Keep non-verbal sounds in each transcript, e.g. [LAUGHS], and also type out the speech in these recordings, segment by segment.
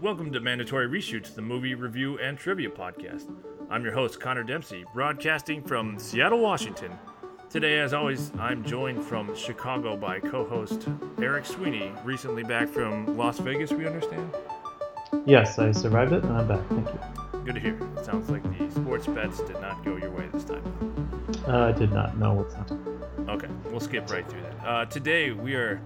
Welcome to Mandatory Reshoots, the movie review and trivia podcast. I'm your host, Connor Dempsey, broadcasting from Seattle, Washington. Today, as always, I'm joined from Chicago by co host Eric Sweeney, recently back from Las Vegas, we understand? Yes, I survived it and I'm back. Thank you. Good to hear. It sounds like the sports bets did not go your way this time. Uh, I did not know what's not. Okay, we'll skip right through that. Uh, today, we are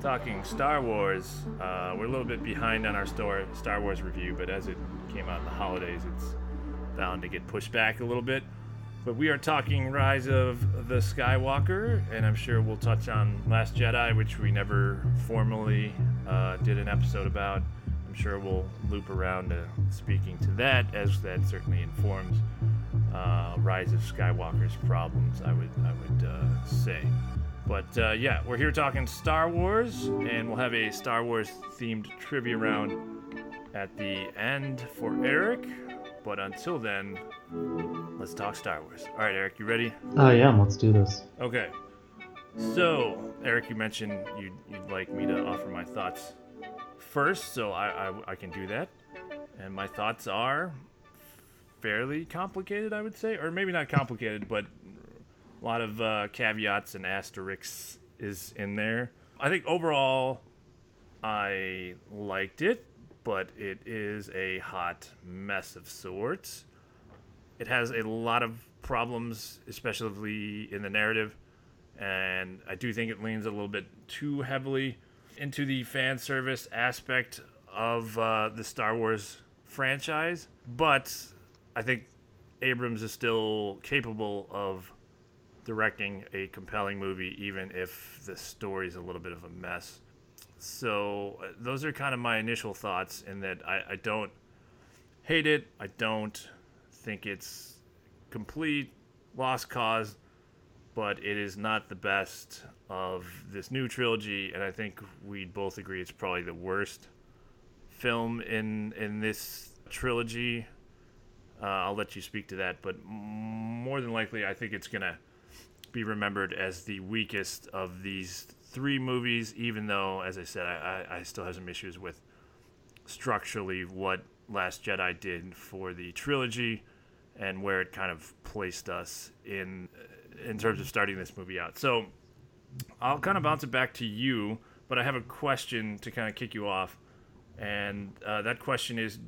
talking Star Wars. Uh, we're a little bit behind on our store, Star Wars review, but as it came out in the holidays, it's bound to get pushed back a little bit. But we are talking Rise of the Skywalker, and I'm sure we'll touch on Last Jedi, which we never formally uh, did an episode about. I'm sure we'll loop around to speaking to that, as that certainly informs uh, Rise of Skywalker's problems. I would, I would uh, say. But uh, yeah, we're here talking Star Wars, and we'll have a Star Wars themed trivia round at the end for Eric. But until then, let's talk Star Wars. All right, Eric, you ready? I am. Let's do this. Okay. So, Eric, you mentioned you'd, you'd like me to offer my thoughts first, so I, I, I can do that. And my thoughts are fairly complicated, I would say, or maybe not complicated, but a lot of uh, caveats and asterisks is in there. I think overall, I liked it, but it is a hot mess of sorts. It has a lot of problems, especially in the narrative, and I do think it leans a little bit too heavily into the fan service aspect of uh, the Star Wars franchise. But I think Abrams is still capable of directing a compelling movie, even if the story is a little bit of a mess. So uh, those are kind of my initial thoughts. In that I, I don't hate it. I don't think it's complete lost cause, but it is not the best of this new trilogy. And I think we both agree it's probably the worst film in in this trilogy. Uh, I'll let you speak to that, but more than likely, I think it's gonna be remembered as the weakest of these three movies, even though, as I said, I, I, I still have some issues with structurally what Last Jedi did for the trilogy and where it kind of placed us in in terms of starting this movie out. So I'll kind of bounce it back to you, but I have a question to kind of kick you off, and uh, that question is: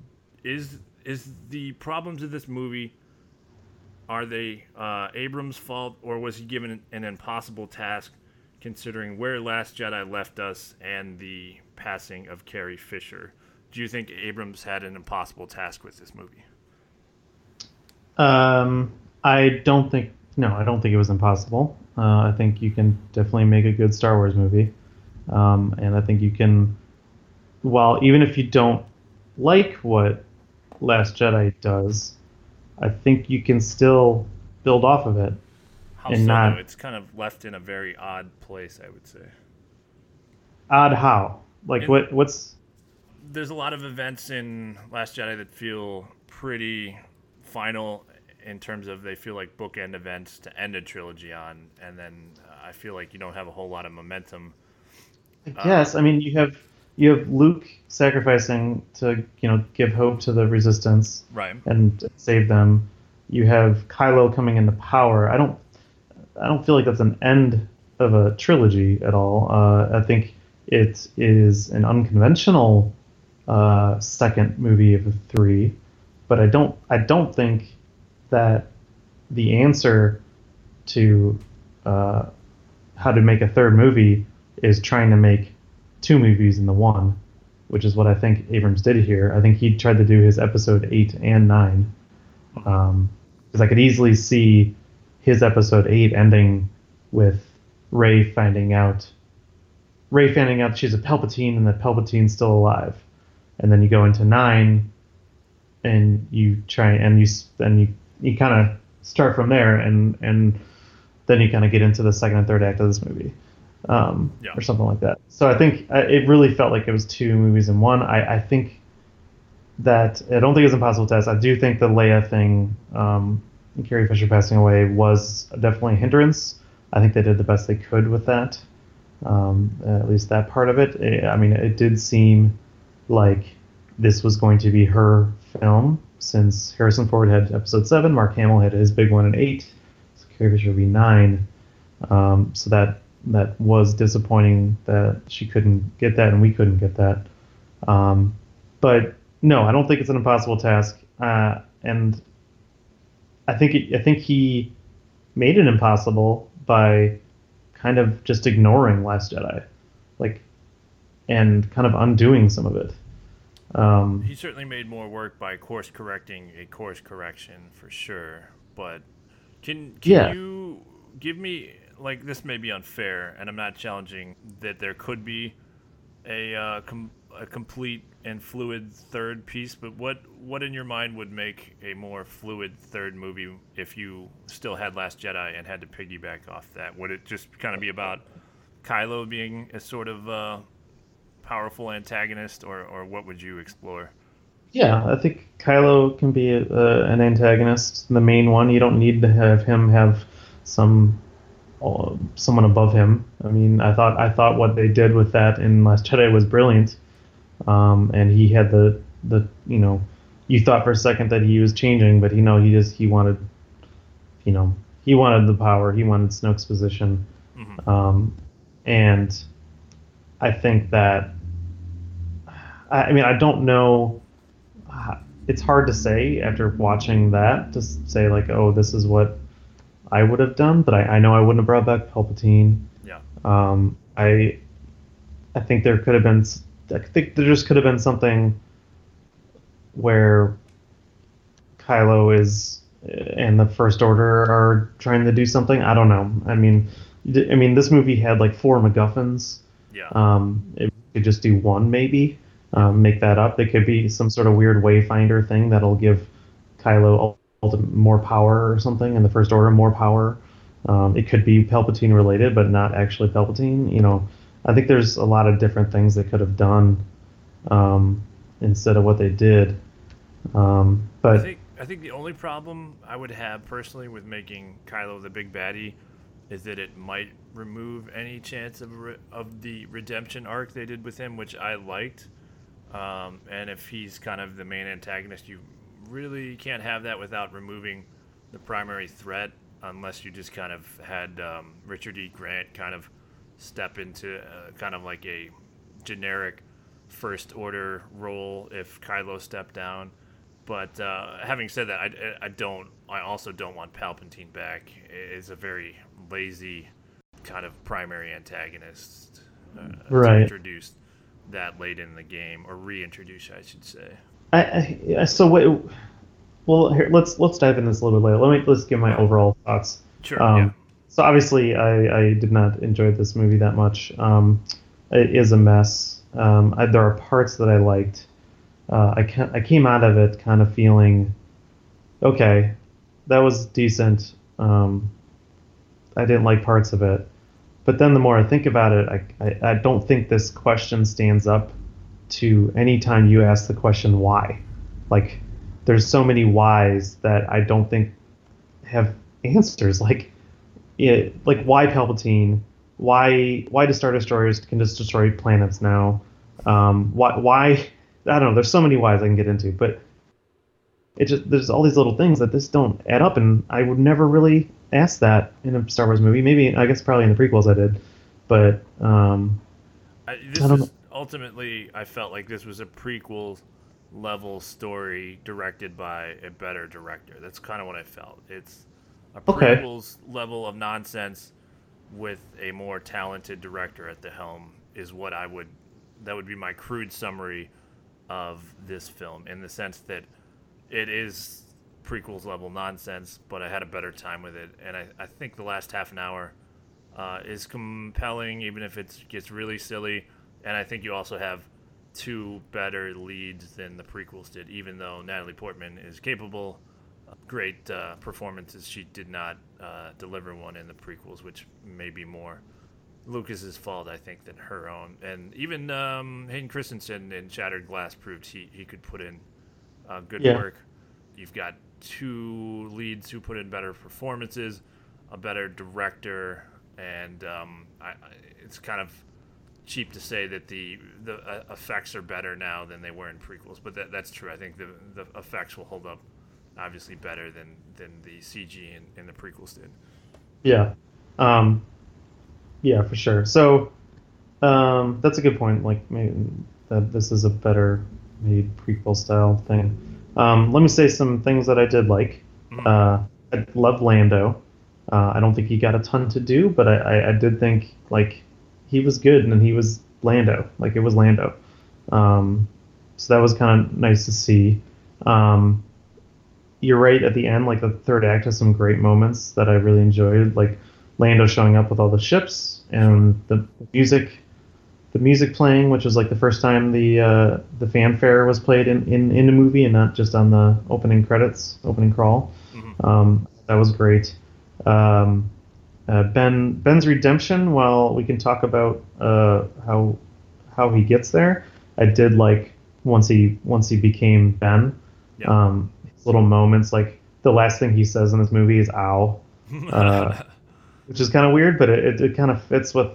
is is the problems of this movie are they uh, Abrams' fault, or was he given an impossible task, considering where Last Jedi left us and the passing of Carrie Fisher? Do you think Abrams had an impossible task with this movie? Um, I don't think. No, I don't think it was impossible. Uh, I think you can definitely make a good Star Wars movie, um, and I think you can. Well, even if you don't like what Last Jedi does, I think you can still build off of it. How and so? Not, it's kind of left in a very odd place, I would say. Odd how? Like what? What's? There's a lot of events in Last Jedi that feel pretty final in terms of they feel like bookend events to end a trilogy on, and then I feel like you don't have a whole lot of momentum. I guess. Uh, I mean, you have you have Luke sacrificing to you know give hope to the resistance right. and save them. You have Kylo coming into power. I don't I don't feel like that's an end of a trilogy at all. Uh, I think it is an unconventional uh, second movie of the three, but I don't I don't think that the answer to uh, how to make a third movie is trying to make two movies in the one, which is what I think Abrams did here. I think he tried to do his episode eight and nine, because um, I could easily see his episode eight ending with Rey finding out, Rey finding out she's a Palpatine and that Palpatine's still alive, and then you go into nine, and you try and you and you you kind of start from there and and then you kind of get into the second and third act of this movie um, yeah. or something like that. So I think uh, it really felt like it was two movies in one. I, I think that I don't think it's impossible to test. I do think the Leia thing, um, Carrie Fisher passing away, was definitely a hindrance. I think they did the best they could with that, um, at least that part of it. it. I mean, it did seem like this was going to be her film since Harrison Ford had episode seven, Mark Hamill had his big one in eight, so Carrie Fisher would be nine. Um, so that that was disappointing that she couldn't get that and we couldn't get that. Um, but no, I don't think it's an impossible task. Uh, and I think it, I think he made it impossible by kind of just ignoring Last Jedi, like, and kind of undoing some of it. Um, he certainly made more work by course correcting a course correction for sure. But can can Yeah. you give me like this may be unfair, and I'm not challenging that there could be a uh, com- a complete and fluid third piece, but what what in your mind would make a more fluid third movie if you still had Last Jedi and had to piggyback off that? Would it just kind of be about Kylo being a sort of uh, powerful antagonist, or or what would you explore? Yeah, I think Kylo can be a, a, an antagonist, the main one. You don't need to have him have some uh, someone above him. I mean, I thought I thought what they did with that in Last Jedi was brilliant. Um, and he had the the you know, you thought for a second that he was changing, but you know he just he wanted, you know, he wanted the power. He wanted Snoke's position. Mhm. Um, and I think that I, I mean I don't know. uh, It's hard to say after watching that to say like, oh, this is what I would have done. But I, I know I wouldn't have brought back Palpatine. Yeah. Um, I I think there could have been I think there just could have been something where Kylo is and the First Order are trying to do something. I don't know. I mean, I mean, this movie had like four MacGuffins. Yeah. Um, it could just do one, maybe. Um, make that up. It could be some sort of weird Wayfinder thing that'll give Kylo more power or something, in the First Order more power. Um, it could be Palpatine related, but not actually Palpatine. You know, I think there's a lot of different things they could have done um, instead of what they did. Um, I but think I think the only problem I would have personally with making Kylo the big baddie is that it might remove any chance of re- of the redemption arc they did with him, which I liked. Um, and if he's kind of the main antagonist, you really can't have that without removing the primary threat, unless you just kind of had um, Richard E. Grant kind of step into uh, kind of like a generic first order role if Kylo stepped down. But uh, having said that, I, I don't. I also don't want Palpatine back. It's a very lazy kind of primary antagonist. Uh, to Right. introduce that late in the game, or reintroduce, I should say. I, I so wait. Well, here, let's let's dive in this a little bit later. Let me let's give my overall thoughts. Sure. Um, yeah. So obviously, I, I did not enjoy this movie that much. Um, it is a mess. Um, I, there are parts that I liked. Uh, I can I came out of it kind of feeling, okay, that was decent. Um, I didn't like parts of it, but then the more I think about it, I, I, I don't think this question stands up to any time you ask the question why. Like, there's so many whys that I don't think have answers. [LAUGHS] Like, it, like why Palpatine? Why why do Star Destroyers can just destroy planets now? Um, why why I don't know. There's so many whys I can get into, but it just there's all these little things that this don't add up, and I would never really ask that in a Star Wars movie. Maybe I guess probably in the prequels I did, but um, I, this I don't is ultimately I felt like this was a prequel level story directed by a better director. That's kind of what I felt. It's a Okay. prequels level of nonsense with a more talented director at the helm is what I would that would be my crude summary of this film in the sense that it is prequels level nonsense, but I had a better time with it, and I, I think the last half an hour uh, is compelling, even if it gets really silly. And I think you also have two better leads than the prequels did, even though Natalie Portman is capable. of Great uh, performances. She did not uh, deliver one in the prequels, which may be more Lucas's fault, I think, than her own. And even um, Hayden Christensen in Shattered Glass proved he, he could put in uh, good Yeah. work. You've got two leads who put in better performances, a better director, and um, I, it's kind of cheap to say that the the uh, effects are better now than they were in prequels, but that, that's true. I think the the effects will hold up obviously better than than the CG in, in the prequels did. Yeah, um, yeah, for sure. So um, that's a good point. Like maybe that this is a better made prequel style thing. Um, let me say some things that I did like. Mhm. Uh, I love Lando. Uh, I don't think he got a ton to do, but I, I, I did think like he was good and he was Lando. Like it was Lando. Um, so that was kind of nice to see. Um, you're right at the end, like the third act has some great moments that I really enjoyed, like Lando showing up with all the ships and the music, the music playing, which was like the first time the uh, the fanfare was played in, in in a movie and not just on the opening credits, opening crawl. Mhm. Um, that was great. Um, uh, ben Ben's redemption. While we can talk about uh, how how he gets there, I did like once he once he became Ben. Yeah. Um, his little moments, like the last thing he says in this movie is "ow," [LAUGHS] uh, which is kind of weird, but it, it, it kind of fits with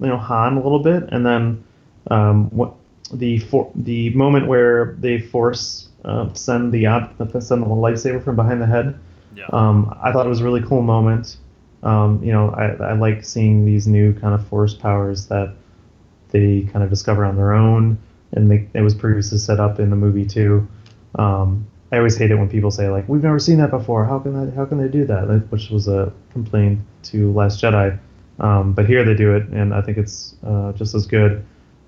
you know Han a little bit. And then um, what the for, the moment where they force uh, send the ob- send the lightsaber from behind the head. yeah. Um, I thought it was a really cool moment. Um, you know, I, I like seeing these new kind of force powers that they kind of discover on their own, and they, it was previously set up in the movie too. Um, I always hate it when people say like, "We've never seen that before. How can that? How can they do that?" Which was a complaint to Last Jedi, um, but here they do it, and I think it's uh, just as good.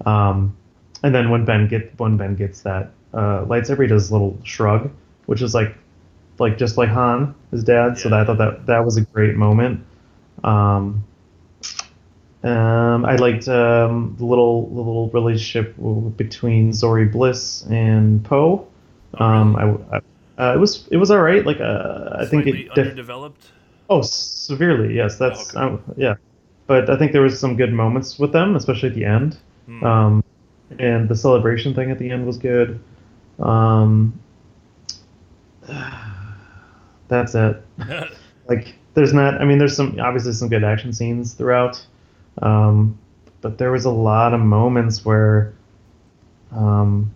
Um, and then when Ben get when Ben gets that uh, lightsaber, he does a little shrug, which is like like just like Han, his dad. So that, I thought that that was a great moment. Um, um, I liked um, the little the little relationship between Zorii Bliss and Poe. Oh, Um, really? I, I, uh, it was it was all right. Like uh, I think it def- underdeveloped. oh severely yes that's Oh, okay. um, yeah, but I think there was some good moments with them, especially at the end. Hmm. Um, and the celebration thing at the end was good. Um, that's it. [LAUGHS] Like, there's not. I mean, there's some obviously some good action scenes throughout, um, but there was a lot of moments where um,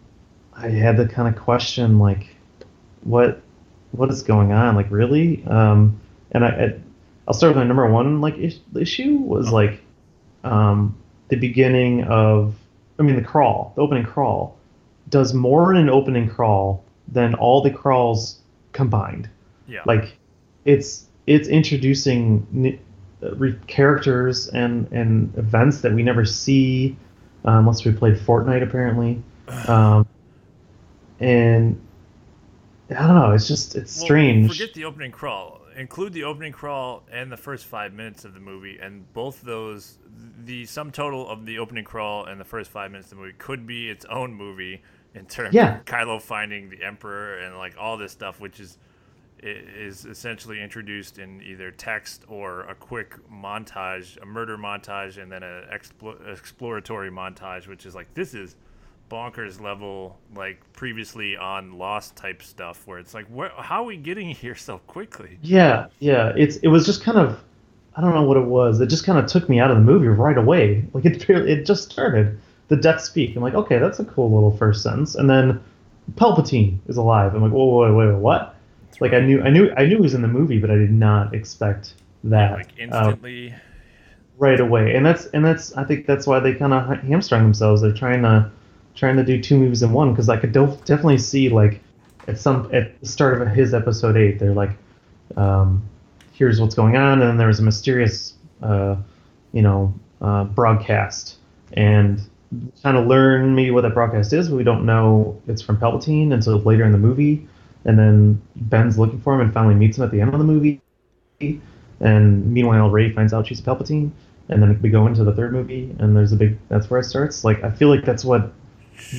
I had to kind of question like, what what is going on? Like, really? Um, and I, I I'll start with my number one like is- issue was like um, the beginning of. I mean, the crawl, the opening crawl, does more in an opening crawl than all the crawls combined yeah. like it's it's introducing n- uh, re- characters and and events that we never see uh, unless we played Fortnite apparently [SIGHS] um, and I don't know it's just it's Well, strange forget the opening crawl. Include the opening crawl and the first five minutes of the movie, and both those, the sum total of the opening crawl and the first five minutes of the movie could be its own movie in terms Yeah. of Kylo finding the Emperor and like all this stuff, which is is essentially introduced in either text or a quick montage, a murder montage, and then an explo- exploratory montage, which is like this is bonkers level, like previously on Lost type stuff, where it's like, where, how are we getting [LAUGHS] here so quickly? yeah yeah it's it was just kind of I don't know what it was it just kind of took me out of the movie right away. [LAUGHS] Like it it just started the death speak. I'm like okay that's a cool little first sentence and then Palpatine is alive. I'm like whoa wait wait, wait what like I knew I knew I knew he was in the movie, but I did not expect that like uh, instantly. right away. And that's and that's I think that's why they kind of hamstrung themselves. They're trying to trying to do two movies in one because I could def- definitely see like at some at the start of his episode eight, they're like, um, here's what's going on, and then there was a mysterious, uh, you know, uh, broadcast, and kind of learn maybe what that broadcast is, but we don't know it's from Palpatine until later in the movie. And then Ben's looking for him and finally meets him at the end of the movie. And meanwhile, Rey finds out she's a Palpatine. And then we go into the third movie, and there's a big. That's where it starts. Like I feel like that's what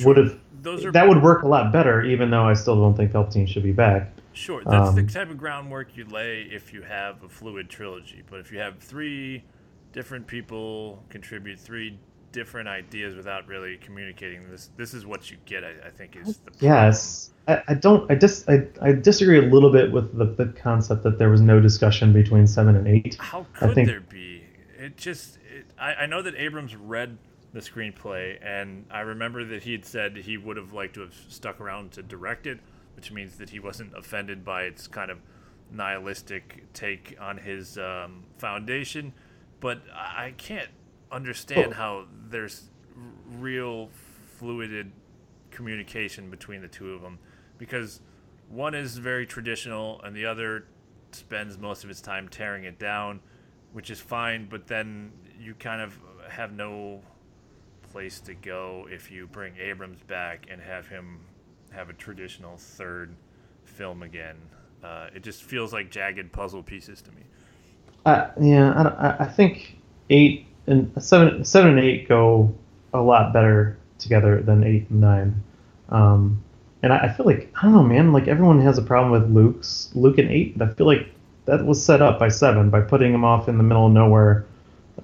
would have. Those are That would work a lot better, even though I still don't think Palpatine should be back. Sure, that's the Um, type of groundwork you lay if you have a fluid trilogy. But if you have three different people contribute three different ideas without really communicating, this this is what you get. I, I think is the problem. Yes, I, I don't. I dis. I, I disagree a little bit with the, the concept that there was no discussion between seven and eight. How I could think- there be? It just. It, I, I know that Abrams read the screenplay, and I remember that he had said he would have liked to have stuck around to direct it, which means that he wasn't offended by its kind of nihilistic take on his um, foundation. But I can't understand Oh. how there's real fluided communication between the two of them because one is very traditional and the other spends most of its time tearing it down, which is fine, but then you kind of have no place to go if you bring Abrams back and have him have a traditional third film again. Uh, it just feels like jagged puzzle pieces to me. Uh, yeah, I, I think eight and seven, seven and eight go a lot better together than eight and nine. Um, and I, I feel like I don't know, man. Like everyone has a problem with Luke's Luke and eight, but I feel like that was set up by seven by putting him off in the middle of nowhere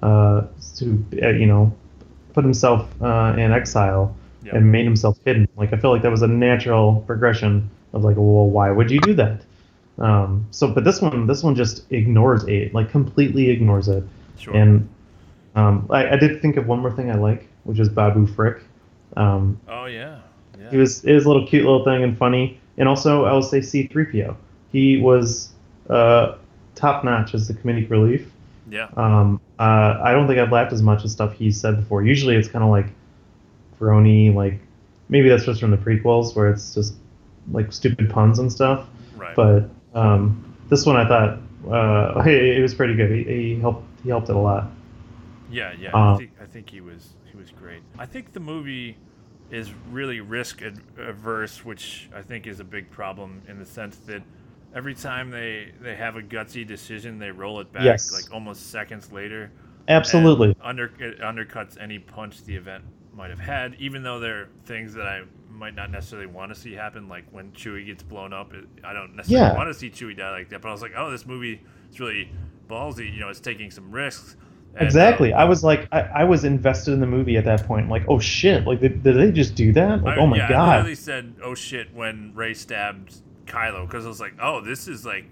uh, to uh, you know put himself uh, in exile Yep. and made himself hidden. Like I feel like that was a natural progression of like, well, why would you do that? Um, so, but this one, this one just ignores eight, like completely ignores it. Sure. And um, I, I did think of one more thing I like, which is Babu Frick. Um, oh yeah, yeah. he was it was a little cute little thing and funny, and also I will say C-3PO. He was uh, top notch as the comedic relief. yeah. Um, uh, I don't think I've laughed as much as stuff he's said before. Usually it's kind of like grony, like maybe that's just from the prequels where it's just like stupid puns and stuff. Right. But um, this one I thought, uh, hey, [LAUGHS] it was pretty good. He, he helped. He helped it a lot. Yeah, yeah. I Uh, think I think he was he was great. I think the movie is really risk averse, which I think is a big problem in the sense that every time they they have a gutsy decision, they roll it back Yes. like almost seconds later. Absolutely. Under it undercuts any punch the event might have had, even though there are things that I might not necessarily want to see happen, like when Chewie gets blown up. It, I don't necessarily Yeah. want to see Chewie die like that, but I was like, oh, this movie is really ballsy. You know, it's taking some risks. And, Exactly. Um, I was like, I, I was invested in the movie at that point. Like, oh shit! Like, did, did they just do that? Like, I- oh my yeah, I god! literally said, "Oh shit!" when Rey stabbed Kylo because I was like, "Oh, this is like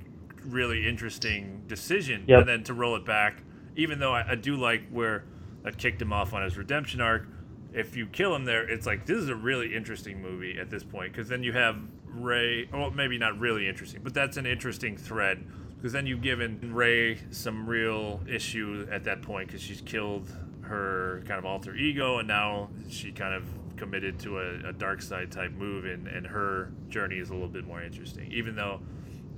really interesting decision." Yep. And then to roll it back, even though I, I do like where that kicked him off on his redemption arc. If you kill him there, it's like this is a really interesting movie at this point because then you have Rey. Well, maybe not really interesting, but that's an interesting thread because then you've given Rey some real issue at that point because she's killed her kind of alter ego and now she kind of committed to a, a dark side type move and, and her journey is a little bit more interesting. Even though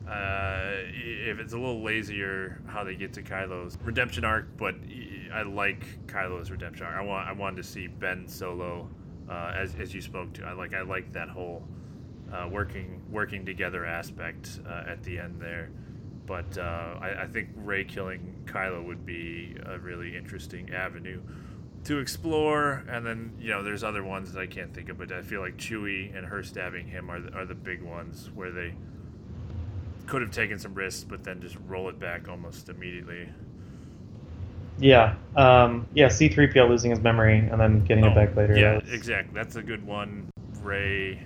uh, if it's a little lazier how they get to Kylo's redemption arc but I like Kylo's redemption arc. I want I wanted to see Ben Solo uh, as, as you spoke to. I like I like that whole uh, working working together aspect uh, at the end there but uh, I, I think Rey killing Kylo would be a really interesting avenue to explore. And then you know, there's other ones that I can't think of, but I feel like Chewie and her stabbing him are the, are the big ones where they could have taken some risks, but then just roll it back almost immediately. Yeah. Um, yeah. C-3PO losing his memory and then getting it Oh, back later. Yeah, That's- exactly. That's a good one. Rey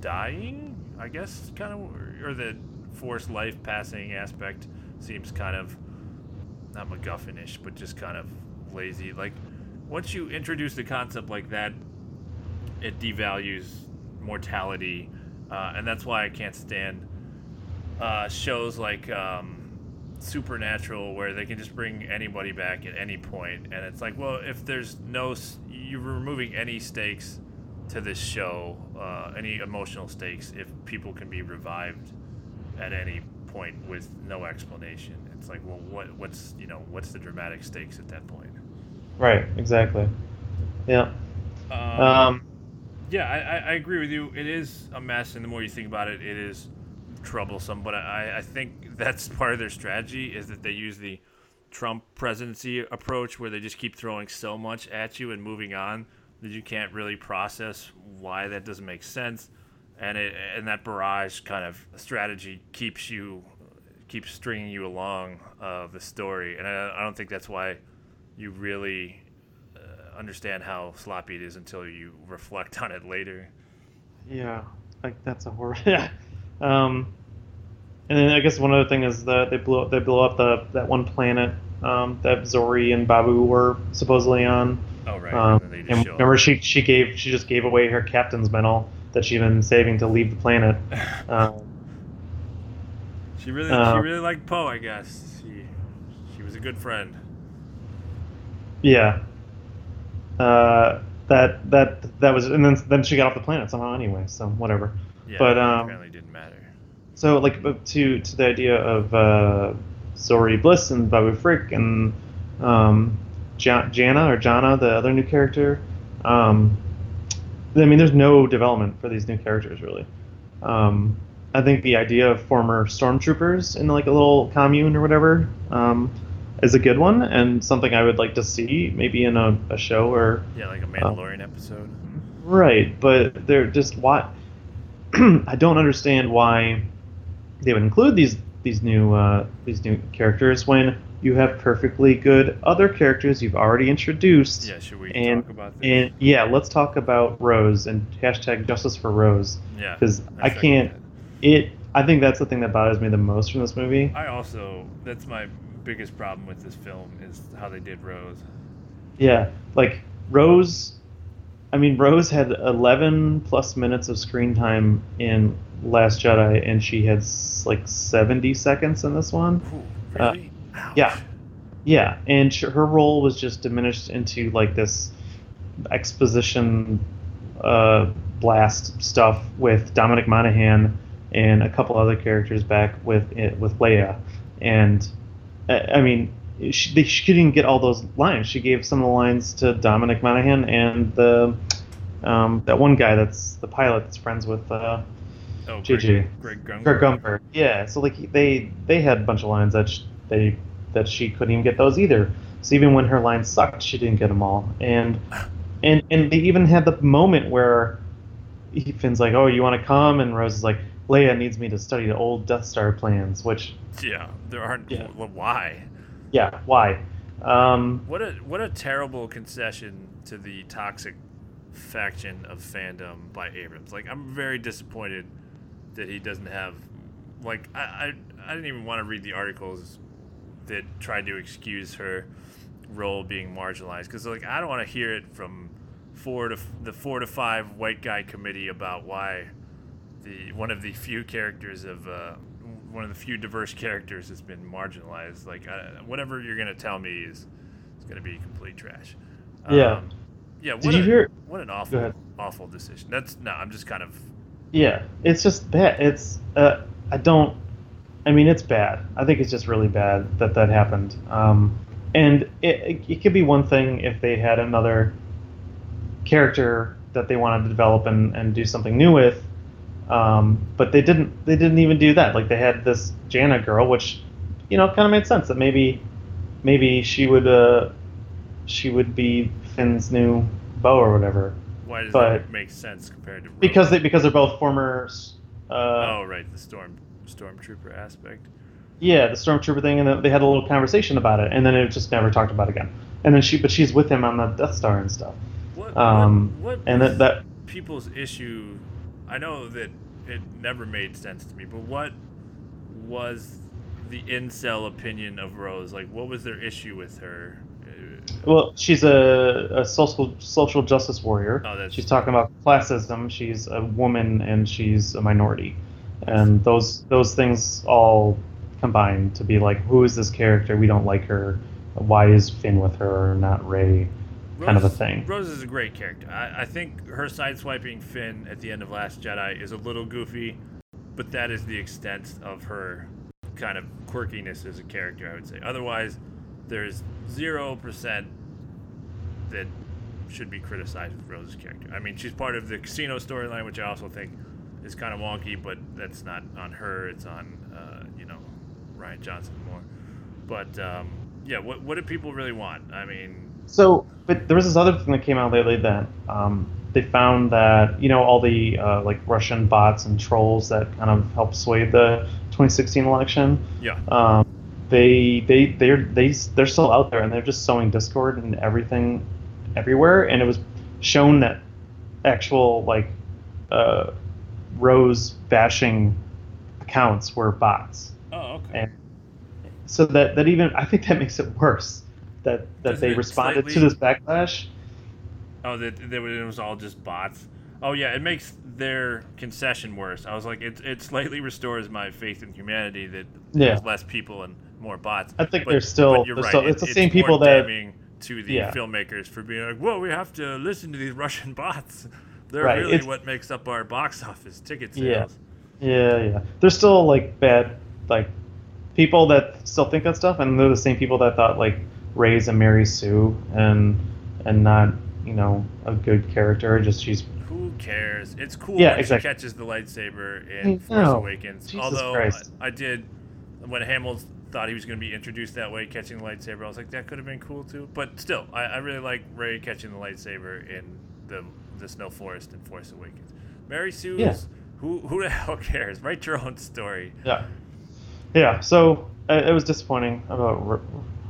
dying, I guess, kind of, or the forced life passing aspect seems kind of not MacGuffin-ish, but just kind of lazy. Like once you introduce the concept like that, it devalues mortality, uh, and that's why I can't stand uh, shows like um, Supernatural where they can just bring anybody back at any point, and it's like, well, if there's no, you're removing any stakes to this show, uh, any emotional stakes, if people can be revived at any point with no explanation. It's like, well, what, what's, you know, what's the dramatic stakes at that point? Right. Exactly. Yeah. Um, Um, yeah, I, I, I agree with you. It is a mess, and the more you think about it, it is troublesome. But I, I think that's [LAUGHS] part of their strategy is that they use the Trump presidency approach, where they just keep throwing so much at you and moving on that you can't really process why that doesn't make sense. And it and that barrage kind of strategy keeps you keeps stringing you along of the story, and I, I don't think that's why you really uh, understand how sloppy it is until you reflect on it later. Yeah, like that's a horror. [LAUGHS] Yeah. Um, and then I guess one other thing is that they blew they blew up the that one planet um, that Zorii and Babu were supposedly on. Oh right. Um, and they just show remember, up. she she gave she just gave away her captain's medal that she'd been saving to leave the planet. [LAUGHS] Um, She really, uh, she really liked Poe, I guess. She, she was a good friend. yeah. Uh, that that that was, and then then she got off the planet somehow anyway. So whatever. Yeah, But, um, apparently didn't matter. So like to to the idea of uh, Zorii Bliss and Babu Frick and um, Ja- Jannah or Jannah, the other new character. Um, I mean, there's no development for these new characters really. Um, I think the idea of former stormtroopers in like a little commune or whatever um, is a good one and something I would like to see maybe in a, a show or Yeah, like a Mandalorian episode. Right, but they're just why [CLEARS THROAT] I don't understand why they would include these these new uh, these new characters when you have perfectly good other characters you've already introduced. Yeah, should we and talk about this? and yeah, let's talk about Rose and hashtag Justice for Rose yeah, because I second can't. that. It I think that's the thing that bothers me the most from this movie. I also, that's my biggest problem with this film is how they did Rose. Yeah, like Rose. I mean, Rose had 11 plus minutes of screen time in Last Jedi, and she had like 70 seconds in this one. Ooh, Uh, really? Ouch. yeah. Yeah, and sh- her role was just diminished into like this exposition uh, blast stuff with Dominic Monaghan and a couple other characters back with it, with Leia, and I mean she, she didn't get all those lines. She gave some of the lines to Dominic Monaghan and the um, that one guy that's the pilot that's friends with uh, Oh, JJ. Greg, Greg. Greg. Yeah, so like they they had a bunch of lines that they that she couldn't even get those either. So even when her lines sucked, she didn't get them all. And and and they even had the moment where he, Finn's like, "Oh, you want to come?" And Rose is like, "Leia needs me to study the old Death Star plans." Which, Yeah, there aren't. Yeah. why? yeah, why? Um, What a what a terrible concession to the toxic faction of fandom by Abrams. Like I'm very disappointed that he doesn't have like I I, I didn't even want to read the articles that tried to excuse her role being marginalized because like I don't want to hear it from four to f- the four to five white guy committee about why the one of the few characters of uh, one of the few diverse characters has been marginalized. Like uh, whatever you're gonna tell me is is gonna be complete trash. Yeah. Um, yeah. What Did you hear- What an awful, awful decision. That's no. I'm just kind of. yeah, it's just bad. It's uh, I don't. I mean, it's bad. I think it's just really bad that that happened. Um, and it, it, it could be one thing if they had another character that they wanted to develop and, and do something new with. Um, but they didn't. They didn't even do that. Like they had this Jannah girl, which you know kind of made sense that maybe maybe she would uh, she would be Finn's new bow or whatever. Why does But- that make sense compared to? Rogue? Because they because they're both former. Uh, oh right, the storm stormtrooper aspect. Yeah, the stormtrooper thing, and then they had a little conversation about it, and then it just never talked about again. And then she, but she's with him on the Death Star and stuff. What, Um, what, what and that, that people's issue? I know that it never made sense to me, but what was the incel opinion of Rose? Like, what was their issue with her? Uh, well, she's a, a social social justice warrior. Oh, she's talking about classism. She's a woman and she's a minority, and those those things all combine to be like, who is this character? We don't like her. Why is Finn with her, not Rey? kind of a thing. Rose is a great character. I, I think her sideswiping Finn at the end of Last Jedi is a little goofy, but that is the extent of her kind of quirkiness as a character, I would say. Otherwise, there's 0% that should be criticized with Rose's character. I mean, she's part of the casino storyline, which I also think is kind of wonky, but that's not on her. It's on, uh, you know, Rian Johnson more. But, um, yeah, what, what do people really want? I mean, So, but there was this other thing that came out lately that um, they found that you know all the uh, like Russian bots and trolls that kind of helped sway the 2016 election. yeah. Um, they they they're they they're still out there and they're just sowing discord and everything everywhere. And it was shown that actual like uh, Rose bashing accounts were bots. Oh, okay. And so that that even I think that makes it worse that that Doesn't they responded to this backlash. Oh, that, that it was all just bots. Oh yeah, it makes their concession worse. I was like, it it slightly restores my faith in humanity that Yeah. there's less people and more bots. I think But- they're still- but you're they're right. still- it- it's the same people that- to the Yeah. filmmakers for being like, whoa, we have to listen to these Russian bots. They're Right, really it's- what makes up our box office ticket Yeah. sales. Yeah, yeah. yeah. There's still like bad like people that still think that stuff, and they're the same people that thought like Rey's a Mary Sue and and not you know a good character. Just she's Who cares? It's cool Yeah, when exactly. she catches the lightsaber I in Force know. Awakens. Jesus Although I, I did, when Hamill thought he was going to be introduced that way, catching the lightsaber, I was like, that could have been cool too. But still, I, I really like Rey catching the lightsaber in the the Snow Forest in Force Awakens. Mary Sue's. Yeah. Who who the [LAUGHS] hell cares? Write your own story. yeah, yeah. So uh, it was disappointing about R-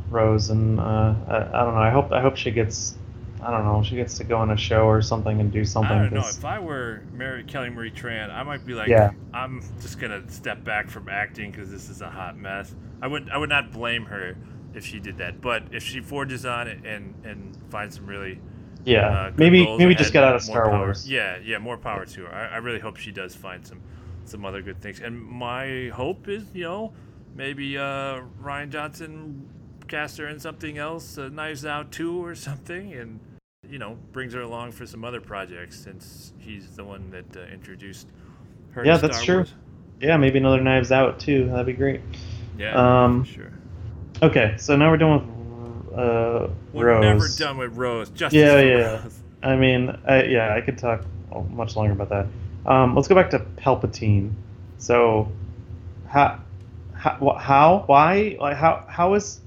Rose, and uh, I, I don't know. I hope I hope she gets. I don't know. She gets to go on a show or something and do something. I don't know. If I were Mary Kelly Marie Tran, I might be like, Yeah. I'm just gonna step back from acting because this is a hot mess. I would I would not blame her if she did that, but if she forges on it and and finds some really yeah, uh, maybe maybe just get out of Star power- Wars. Yeah, yeah, more power to her. I, I really hope she does find some some other good things. And my hope is, you know, maybe uh, Rian Johnson cast her in something else, uh, Knives Out 2 or something, and you know brings her along for some other projects since he's the one that uh, introduced her. Yeah, to that's Star true. Wars. Yeah, maybe another Knives Out too. That'd be great. Yeah, Um, sure. Okay, so now we're done with uh, We're Rose. never done with Rose. Justice Yeah, yeah. Rose. I mean, I, yeah, I could talk much longer about that. Um, let's go back to Palpatine. So, how, how, how, why, like, how, how is,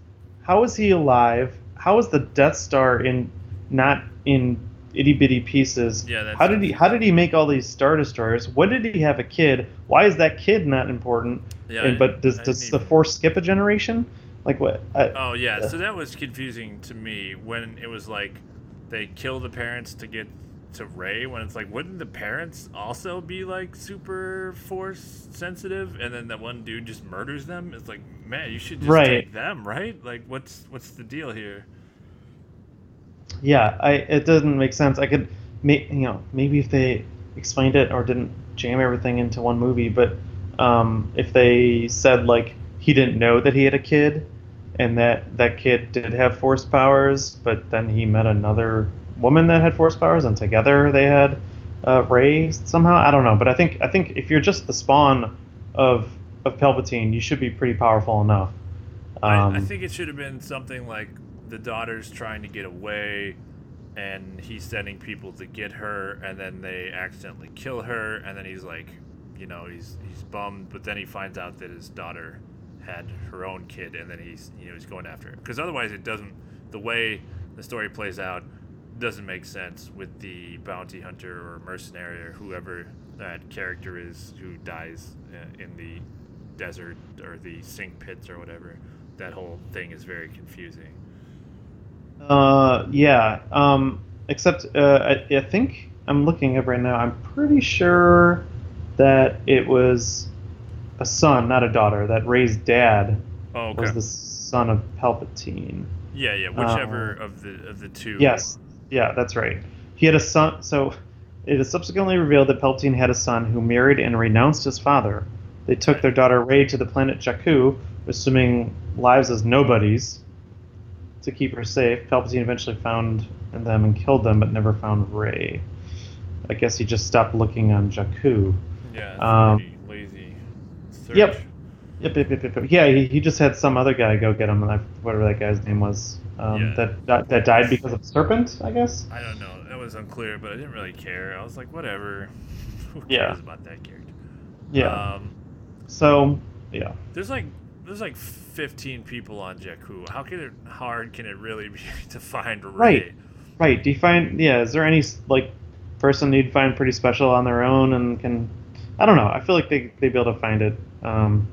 how is he alive? How is the Death Star in, not in itty bitty pieces? Yeah, that's How did he, how did he make all these Star Destroyers? When did he have a kid? Why is that kid not important? Yeah, and, but does, I does the Force skip a generation? Like what? I, Oh yeah, Uh, so that was confusing to me when it was like they kill the parents to get to Rey. When it's like, wouldn't the parents also be like super force sensitive? And then that one dude just murders them. It's like, man, you should just Right. take them, right? Like, what's what's the deal here? Yeah, I it doesn't make sense. I could, may, you know, maybe if they explained it or didn't jam everything into one movie, but um, if they said like he didn't know that he had a kid, and that that kid did have force powers, but then he met another woman that had force powers, and together they had uh, Rey somehow. I don't know, but I think I think if you're just the spawn of of Palpatine, you should be pretty powerful enough. I, I Um, think it should have been something like the daughter's trying to get away, and he's sending people to get her, and then they accidentally kill her, and then he's like, you know, he's he's bummed, but then he finds out that his daughter had her own kid, and then he's you know he's going after her because otherwise it doesn't. The way the story plays out doesn't make sense with the bounty hunter or mercenary or whoever that character is who dies uh, in the desert or the sink pits or whatever. That whole thing is very confusing. Uh, yeah. Um, except uh, I, I think I'm looking up right now. I'm pretty sure that it was a son, not a daughter. That Rey's dad Oh, okay. was the son of Palpatine. yeah, yeah. Whichever of the of the two. Yes. Yeah, that's right. He had a son. So it is subsequently revealed that Palpatine had a son who married and renounced his father. They took their daughter Rey to the planet Jakku, assuming lives as nobodies to keep her safe. Palpatine eventually found them and killed them, but never found Rey. I guess he just stopped looking on Jakku. Yeah. Um. Yep, yep, yep, yep, yep. Yeah, he, he just had some other guy go get him, and I, whatever that guy's name was, um, Yeah. that, that that died because of serpent, I guess. I don't know. That was unclear, but I didn't really care. I was like, whatever. [LAUGHS] Who cares Yeah. about that character? Yeah. Um, so, yeah. there's like there's like 15 people on Jakku. How can it hard can it really [LAUGHS] be to find Rey? Right. Right. Do you find yeah? Is there any like person you'd find pretty special on their own and can? I don't know. I feel like they they'd be able to find it um,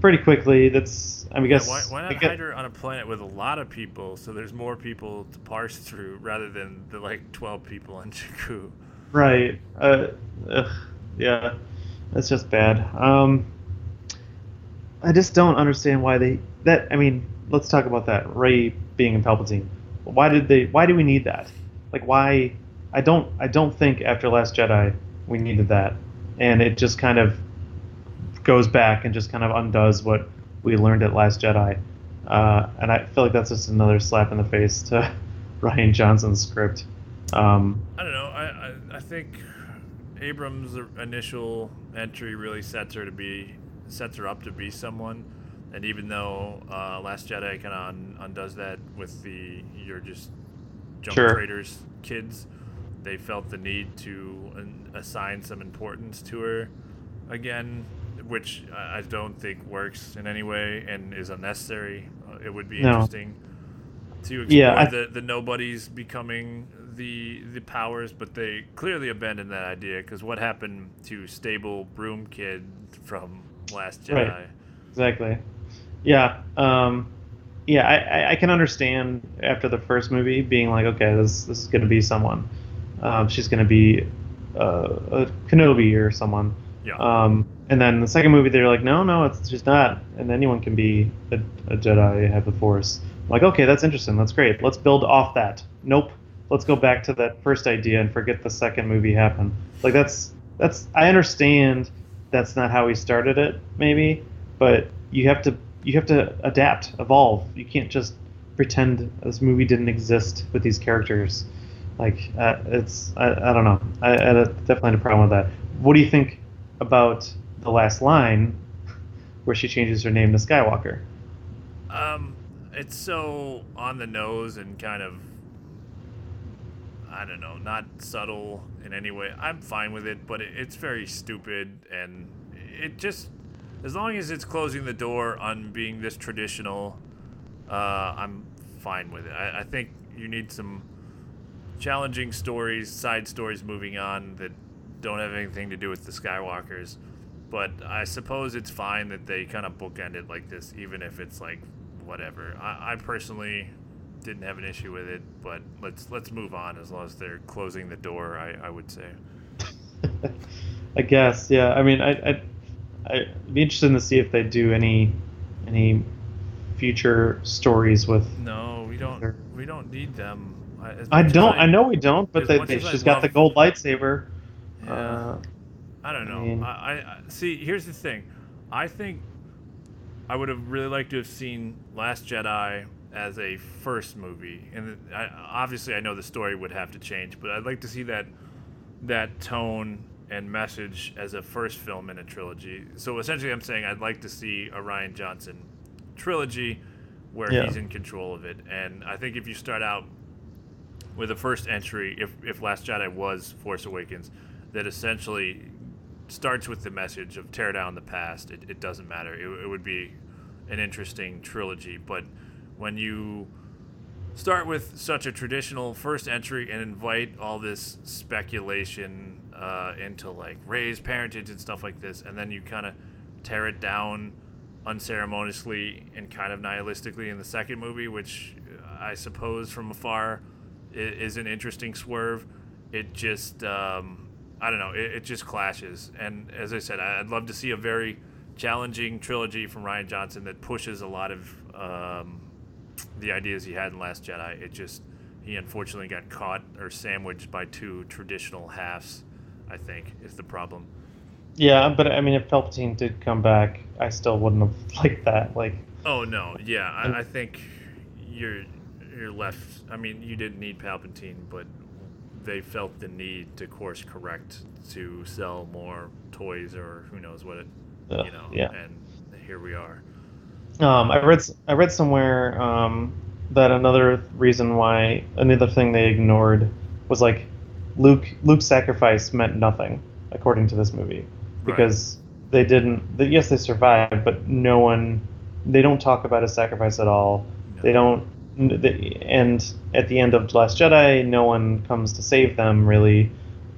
pretty quickly. That's I mean, Yeah, guess why, why not get- hide her on a planet with a lot of people so there's more people to parse through rather than the like 12 people on [LAUGHS] Jakku? right. Uh, ugh, yeah, that's just bad. Um, I just don't understand why they that. I mean, let's talk about that. Rey being in Palpatine. Why did they? Why do we need that? Like why? I don't I don't think after Last Jedi we needed that, and it just kind of goes back and just kind of undoes what we learned at Last Jedi. Uh, and I feel like that's just another slap in the face to [LAUGHS] Rian Johnson's script. Um, I don't know. I, I, I think Abrams' initial entry really sets her to be sets her up to be someone. And even though uh, Last Jedi kind of un- undoes that with the you're just jump Sure. traders kids, they felt the need to assign some importance to her again, which I don't think works in any way and is unnecessary. Uh, it would be No. interesting to explore Yeah, I- the, the nobodies becoming the the powers, but they clearly abandoned that idea because what happened to stable broom kid from Last Jedi? Right. exactly. Yeah. Um, yeah, I, I- can understand after the first movie being like, okay, this this is going to be someone. Um, she's going to be uh, a Kenobi or someone. Yeah. Um, and then the second movie, they're like, no, no, it's just not. And anyone can be a, a Jedi, have the Force. I'm like, okay, that's interesting. That's great. Let's build off that. Nope. Let's go back to that first idea and forget the second movie happened. Like that's that's. I understand that's not how he started it, maybe, but you have to you have to adapt, evolve. You can't just pretend this movie didn't exist with these characters. Like uh, it's I, I don't know. I, I definitely had a problem with that. What do you think about the last line [LAUGHS] where she changes her name to Skywalker? Um, it's so on the nose and kind of, I don't know, not subtle in any way. I'm fine with it, but it, it's very stupid, and it just, as long as it's closing the door on being this traditional, uh, I'm fine with it. I, I think you need some challenging stories, side stories moving on that don't have anything to do with the Skywalkers. But I suppose it's fine that they kind of bookend it like this, even if it's like whatever. I, I personally didn't have an issue with it, but let's let's move on as long as they're closing the door. I, I would say. [LAUGHS] I guess, yeah. I mean, I, I, I'd be interested to see if they do any, any future stories with. No, we don't. Sure. We don't need them. I, as I much as don't. I know we don't, but they, they, she's got the gold lightsaber. Yeah. Uh, I don't know. I, mean- I, I see. Here's the thing. I think I would have really liked to have seen Last Jedi as a first movie, and I, obviously I know the story would have to change, but I'd like to see that that tone and message as a first film in a trilogy. So essentially, I'm saying I'd like to see a Rian Johnson trilogy where Yeah. he's in control of it, and I think if you start out with the first entry, if if Last Jedi was Force Awakens, that essentially starts with the message of tear down the past. It, it doesn't matter. It, it would be an interesting trilogy, but when you start with such a traditional first entry and invite all this speculation uh, into like Rey's parentage and stuff like this, and then you kind of tear it down unceremoniously and kind of nihilistically in the second movie, which I suppose from afar is an interesting swerve. It just, um, I don't know, it, it just clashes. And as I said, I'd love to see a very challenging trilogy from Rian Johnson that pushes a lot of um, the ideas he had in Last Jedi. It just, he unfortunately got caught or sandwiched by two traditional halves, I think, is the problem. yeah, but I mean, if Palpatine did come back, I still wouldn't have [LAUGHS] liked that. Like, Oh no, yeah, I, I think you're you're left. I mean, you didn't need Palpatine, but they felt the need to course correct to sell more toys or who knows what it, Ugh, you know. yeah. And here we are. Um, I read I read somewhere um, that another reason why another thing they ignored was like Luke Luke's sacrifice meant nothing according to this movie Right. because they didn't. They, yes, they survived, but no one. They don't talk about his sacrifice at all. No. They don't. And at the end of Last Jedi, no one comes to save them really,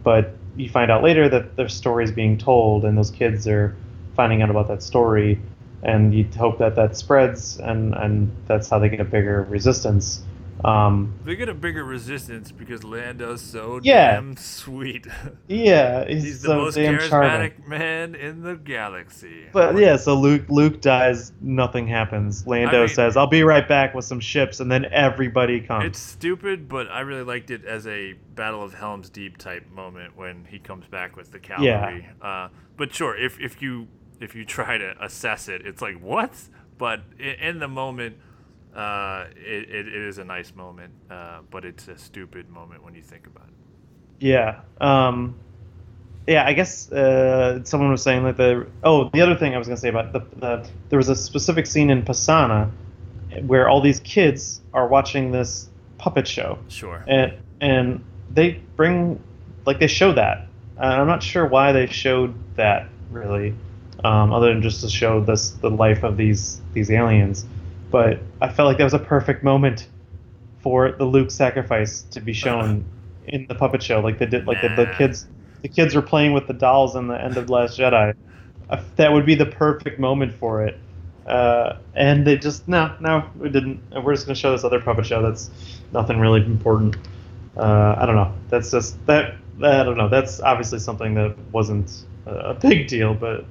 but you find out later that their story is being told, and those kids are finding out about that story, and you hope that that spreads, and and that's how they get a bigger resistance. Um, They get a bigger resistance because Lando's so Yeah. damn sweet. [LAUGHS] yeah, he's, He's the so most damn charming. charismatic man in the galaxy. But yeah, so Luke Luke dies, nothing happens. Lando I mean- says, "I'll be right back with some ships," and then everybody comes. It's stupid, but I really liked it as a Battle of Helm's Deep type moment when he comes back with the cavalry. Uh, but sure, if, if you if you try to assess it, it's like what? But in the moment, uh, it, it, it is a nice moment, uh, but it's a stupid moment when you think about it. Yeah. Um, yeah, I guess uh, someone was saying that the oh the other thing I was gonna say about the, the there was a specific scene in Pasaana where all these kids are watching this puppet show Sure. and and they bring like they show that and I'm not sure why they showed that really um, other than just to show this the life of these these aliens but I felt like that was a perfect moment for the Luke sacrifice to be shown [SIGHS] in the puppet show like they did like the, the kids the kids were playing with the dolls in the end of Last Jedi. I, that would be the perfect moment for it. Uh, and they just no no we didn't. And we're just gonna show this other puppet show that's nothing really important. Uh, I don't know. That's just that I don't know. That's obviously something that wasn't a a big deal but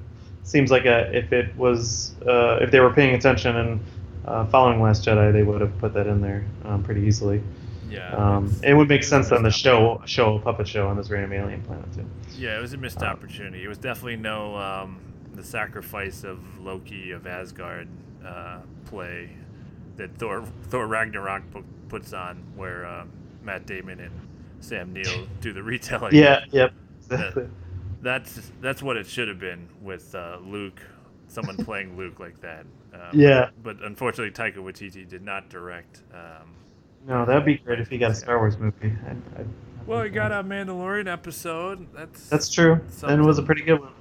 seems like a, if it was uh, if they were paying attention and uh, following Last Jedi they would have put that in there um, pretty easily Yeah. um, it would make sense then the show show puppet show on this random alien planet too Yeah, it was a missed Uh, opportunity. It was definitely no um, the sacrifice of Loki of Asgard uh, play that Thor Thor Ragnarok pu- puts on, where uh, Matt Damon and Sam Neill do the retelling. yeah yep That- exactly that's that's what it should have been with uh, Luke, someone playing Luke like that. Um, Yeah. But unfortunately, Taika Waititi did not direct. Um, no that'd be great if he got a Star Wars movie I'd, I'd, well, he got a Mandalorian episode. That's that's true and it was a pretty good one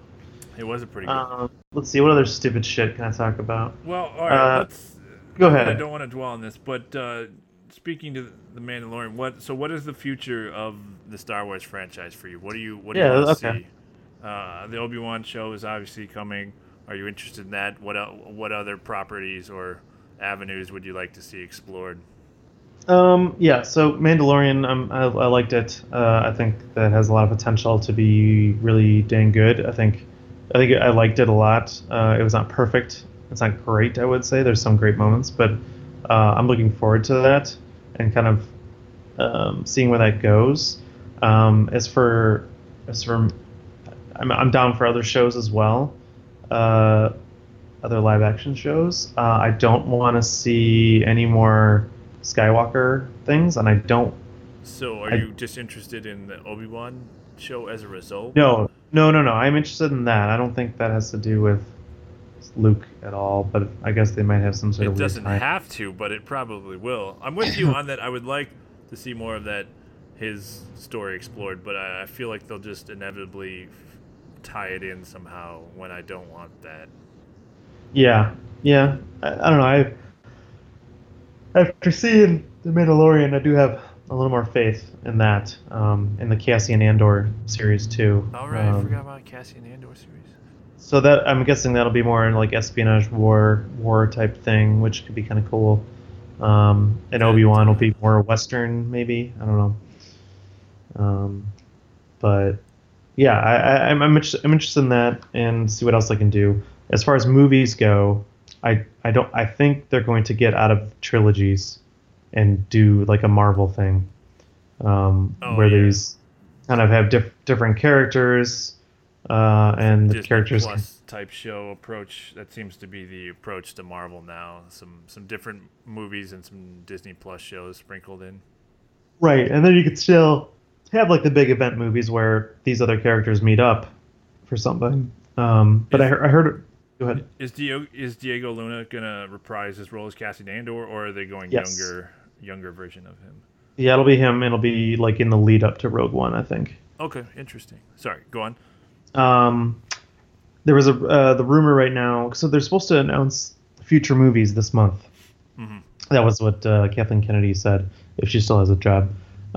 It was a pretty good. Um, let's see, what other stupid shit can I talk about? Well, all right. Uh, let's. go ahead. I don't want to dwell on this, but uh, speaking to the Mandalorian, what? So, what is the future of the Star Wars franchise for you? What do you? What do Yeah, you want to see? Uh, the Obi Wan show is obviously coming. Are you interested in that? What? What other properties or avenues would you like to see explored? Um, yeah, so Mandalorian, um, I, I liked it. Uh, I think that has a lot of potential to be really dang good. I think, I think I liked it a lot. Uh, it was not perfect. It's not great, I would say. There's some great moments, but uh, I'm looking forward to that and kind of um, seeing where that goes. Um, as for, as for, I'm, I'm down for other shows as well. Uh, other live action shows. Uh, I don't want to see any more Skywalker things, and I don't. So, are I- you just interested in the Obi Wan show as a result? No, no, no, no. I'm interested in that. I don't think that has to do with Luke at all, but I guess they might have some sort It of It doesn't have to, but it probably will. I'm with you on that. I would like to see more of that his story explored, but I, I feel like they'll just inevitably tie it in somehow when I don't want that. Yeah, yeah. I, I don't know. I after seeing the Mandalorian, I do have a little more faith in that. Um, in the Cassian Andor series too. All right, I Um, forgot about Cassian Andor series. So that I'm guessing that'll be more in like espionage war war type thing, which could be kind of cool. Um, and Obi Wan will be more Western, maybe. I don't know. Um, but yeah, I, I, I'm I'm interested, I'm interested in that and see what else I can do. As far as movies go, I I don't I think they're going to get out of trilogies and do like a Marvel thing, um, Oh, where yeah. these kind of have diff- different characters, uh, and the Disney characters. Plus type show approach. That seems to be the approach to Marvel now. Some some different movies and some Disney Plus shows sprinkled in. Right, and then you could still have like the big event movies where these other characters meet up for something. Um, but I, Is- heard- I heard. Go ahead. Is Diego is Diego Luna gonna reprise his role as Cassian Andor, or are they going Yes. younger younger version of him? Yeah, it'll be him. It'll be like in the lead up to Rogue One, I think. Okay, interesting. Sorry, go on. Um, there was a uh, the rumor right now. So they're supposed to announce future movies this month. hmm That was what uh, Kathleen Kennedy said. If she still has a job.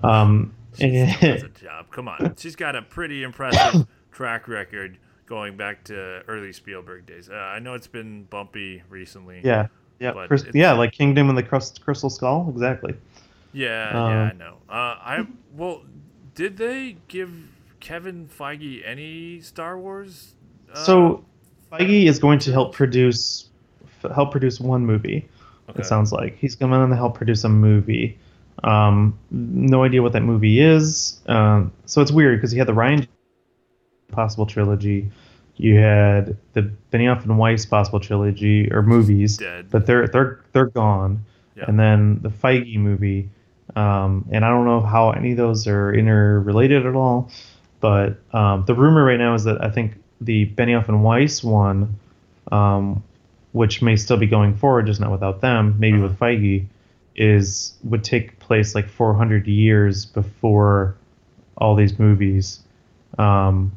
Um, That's [LAUGHS] a job. Come on, she's got a pretty impressive [COUGHS] track record going back to early Spielberg days. Uh, I know it's been bumpy recently. yeah, yeah, Chris- yeah, like Kingdom and the Crystal Skull, exactly. Yeah, yeah, I know. Uh, I well, did they give Kevin Feige any Star Wars? Uh, So Feige is going to help produce help produce one movie. okay. It sounds like he's going to help produce a movie. Um, no idea what that movie is. Um, so it's weird because you had the Rian possible trilogy, you had the Benioff and Weiss possible trilogy or movies, dead. but they're they're they're gone. Yeah. And then the Feige movie, um, and I don't know how any of those are interrelated at all. But um, the rumor right now is that I think the Benioff and Weiss one, um, which may still be going forward, just not without them, maybe Uh-huh. with Feige, is would take place like 400 years before all these movies, um,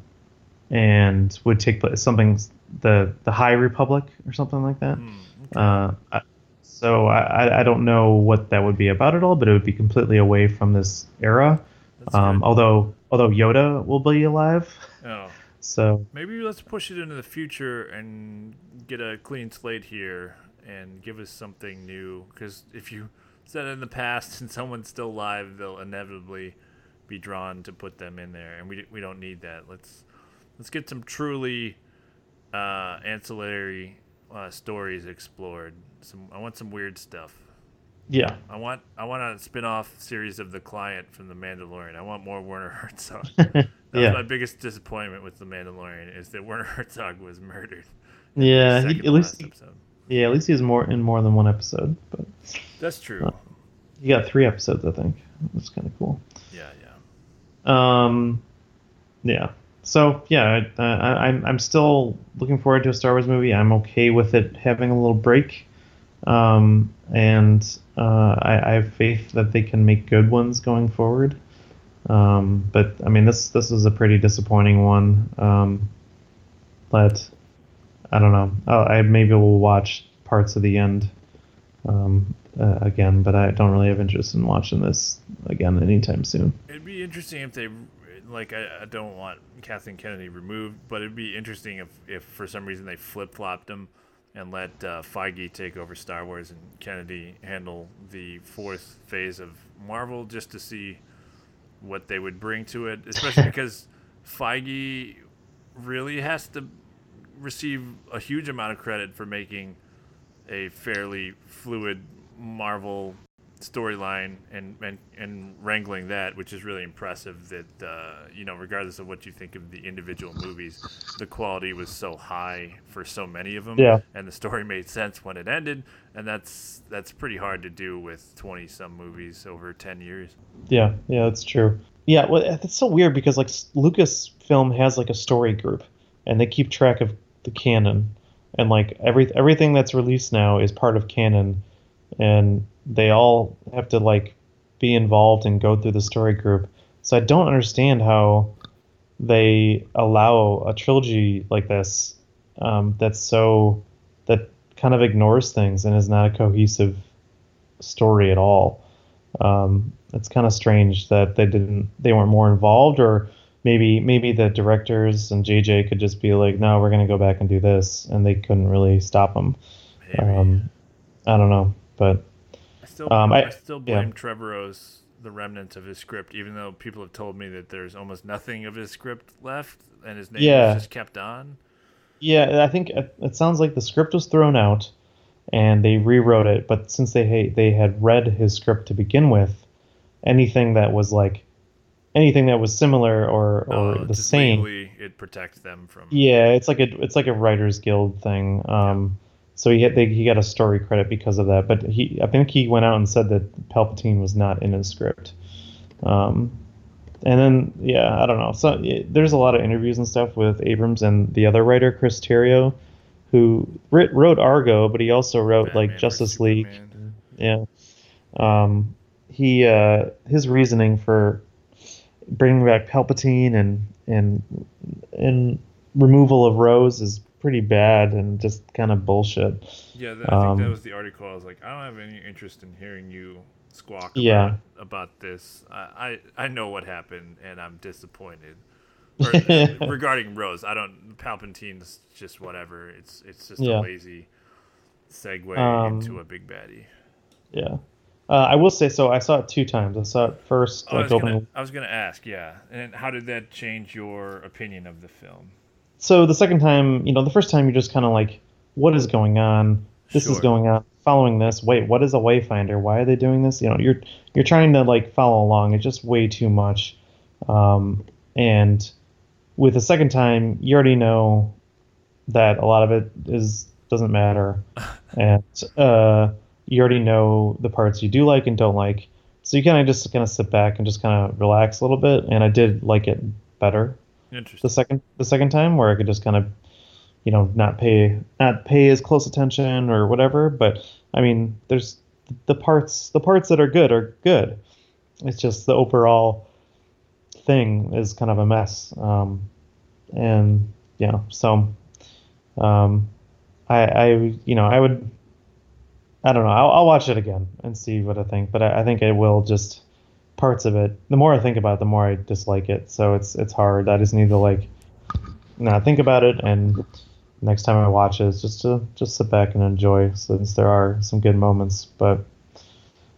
and would take place something the the High Republic or something like that. Hmm, okay. Uh, I- so I, I- I don't know what that would be about at all, but it would be completely away from this era. Um, although although Yoda will be alive, oh, [LAUGHS] so maybe let's push it into the future and get a clean slate here and give us something new. Because if you said in the past [LAUGHS] and someone's still alive, they'll inevitably be drawn to put them in there, and we we don't need that. Let's let's get some truly uh, ancillary uh, stories explored. Some I want some weird stuff. yeah, I want I want a spin-off series of The Client from The Mandalorian. I want more Werner [LAUGHS] Herzog. [LAUGHS] That was yeah, my biggest disappointment with The Mandalorian is that Werner Herzog was murdered. yeah. He, at least episode. Yeah, at least he's more in more than one episode, but That's true. Uh, he got three episodes, I think. That's kind of cool. yeah, yeah. Um, yeah. So yeah, I, I, I'm I'm still looking forward to a Star Wars movie. I'm okay with it having a little break, um, and uh, I, I have faith that they can make good ones going forward. Um, but I mean, this this is a pretty disappointing one. Um, but I don't know. Oh, I maybe will watch parts of the end um, uh, again, but I don't really have interest in watching this again anytime soon. It'd be interesting if they like I, I don't want Kathleen Kennedy removed, but it'd be interesting if if for some reason they flip flopped him and let uh, Feige take over Star Wars and Kennedy handle the fourth phase of Marvel, just to see what they would bring to it, especially [LAUGHS] because Feige really has to receive a huge amount of credit for making a fairly fluid Marvel storyline and, and and wrangling that, which is really impressive. That uh, you know, regardless of what you think of the individual movies, the quality was so high for so many of them, Yeah. and the story made sense when it ended, and that's that's pretty hard to do with twenty some movies over ten years. Yeah, yeah, that's true. Yeah, well, it's so weird because like Lucasfilm has like a story group, and they keep track of the canon, and like every everything that's released now is part of canon, and they all have to like be involved and go through the story group. So I don't understand how they allow a trilogy like this um, that's so that kind of ignores things and is not a cohesive story at all. Um, it's kind of strange that they didn't they weren't more involved or maybe maybe the directors and JJ could just be like no we're going to go back and do this and they couldn't really stop them um, I don't know but I still um, I, I- still yeah. blame Trevorrow's the remnants of his script, even though people have told me that there's almost nothing of his script left, and his name Yeah. just kept on. yeah I think it, it sounds like the script was thrown out and they rewrote it but since they they had read his script to begin with anything that was like anything that was similar or or the same it protects them from. Yeah, it's like a it's like a writers guild thing. Um, so he had, they, he got a story credit because of that. But he I think he went out and said that Palpatine was not in his script. Um, and then yeah, I don't know. So yeah, there's a lot of interviews and stuff with Abrams and the other writer Chris Terrio, who writ, wrote Argo, but he also wrote Batman like Justice League. Yeah. Um, he uh, his reasoning for bringing back Palpatine and and and removal of Rose is pretty bad and just kind of bullshit. Yeah, that, I think that Um, was the article. I was like, I don't have any interest in hearing you squawk Yeah. about, about this. I, I I know what happened, and I'm disappointed. Or, [LAUGHS] uh, regarding Rose, I don't. Palpatine's just whatever. It's it's just Yeah. a lazy segue Um, into a big baddie. Yeah. Uh, I will say so. I saw it two times. I saw it first, Oh, I like was, opening. gonna, I was gonna ask, yeah. And how did that change your opinion of the film? So the second time, you know, the first time you're just kind of like, what is going on? This is going on. Following this. Wait, what is a wayfinder? Why are they doing this? You know, you're you're trying to like follow along. It's just way too much. Um, and with the second time, you already know that a lot of it is doesn't matter, [LAUGHS] and uh, you already know the parts you do like and don't like. So you kind of just kind of sit back and just kind of relax a little bit. And I did like it better the second the second time where I could just kind of you know not pay not pay as close attention or whatever but I mean there's the parts the parts that are good are good it's just the overall thing is kind of a mess um, and yeah so um, I I you know I would I don't know I'll, I'll watch it again and see what I think but I, I think I will just parts of it. The more I think about it, the more I dislike it. So it's it's hard. I just need to like not think about it, and next time I watch it, just to just sit back and enjoy. Since there are some good moments, but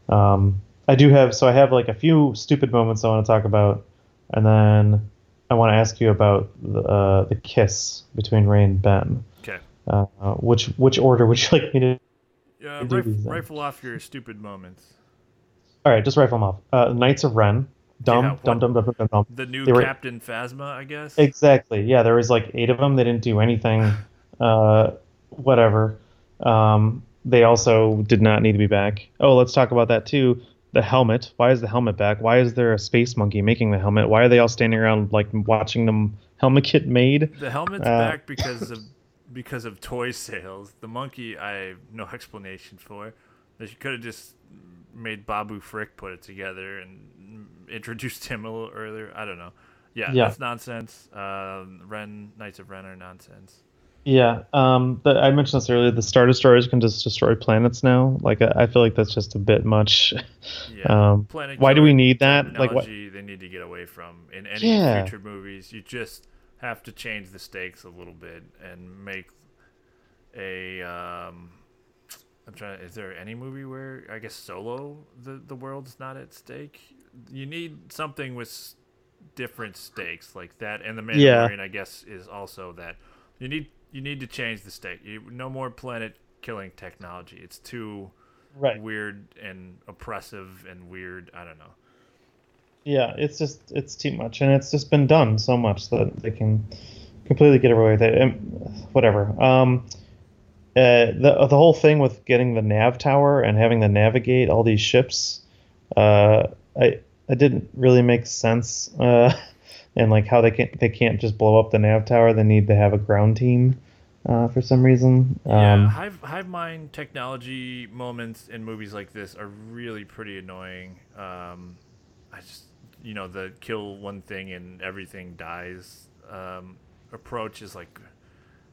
um, I do have so I have like a few stupid moments I want to talk about, and then I want to ask you about the uh, the kiss between Rey and Ben. Okay. Uh, which which order would you [LAUGHS] like me to? Uh, rif- rifle off your stupid moments. All right, just rifle them off. Uh, Knights of Ren. Dumb, Yeah, dumb, dumb, dumb, dumb, dumb, dumb. The new They were- Captain Phasma, I guess. Exactly. Yeah, there was like eight of them. They didn't do anything. [LAUGHS] Uh, whatever. Um, they also did not need to be back. Oh, let's talk about that too. The helmet. Why is the helmet back? Why is there a space monkey making the helmet? Why are they all standing around like watching them helmet get made? The helmet's Uh, back because of because of toy sales. The monkey, I have no explanation for. They could have just made Babu Frick put it together and introduced him a little earlier. I don't know. Yeah, Yeah. that's nonsense. Um, Ren Knights of Ren are nonsense. Yeah. Um, the, I mentioned this earlier. The Star Destroyers can just destroy planets now. Like I, I feel like that's just a bit much. Yeah. [LAUGHS] Um, Planet why do we need that? Like what? They need to get away from in any Yeah. future movies. You just have to change the stakes a little bit and make a. Um, I'm trying. Is there any movie where I guess Solo the the world's not at stake? You need something with different stakes like that, and the Yeah. Mandalorian I guess is also that. You need you need to change the stake. You, no more planet killing technology. It's too Right. weird and oppressive and weird. I don't know. Yeah, it's just it's too much, and it's just been done so much that they can completely get away with it. And whatever. Um, uh, the the whole thing with getting the nav tower and having to navigate all these ships, uh, I it didn't really make sense. Uh, [LAUGHS] and like how they can't they can't just blow up the nav tower. They need to have a ground team. Uh, for some reason. Yeah, Um, hive hive mind technology moments in movies like this are really pretty annoying. Um, I just you know the kill one thing and everything dies um, approach is like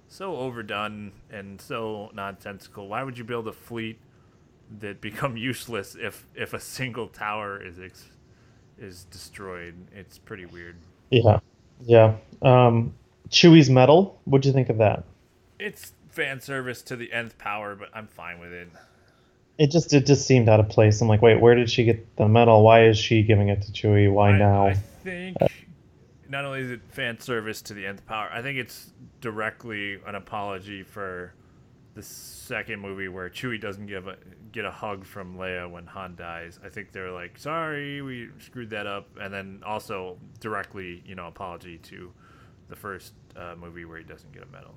so overdone and so nonsensical. Why would you build a fleet that [LAUGHS] become useless if if a single tower is ex- is destroyed? It's pretty weird. yeah, yeah. Um, Chewie's medal. What'd you think of that? It's fan service to the nth power, but I'm fine with it. It just it just seemed out of place. I'm like, wait, where did she get the medal? Why is she giving it to Chewie? Why I, now? I think not only is it fan service to the nth power, I think it's directly an apology for the second movie where Chewie doesn't give a get a hug from Leia when Han dies. I think they're like, sorry, we screwed that up, and then also directly, you know, apology to the first uh, movie where he doesn't get a medal.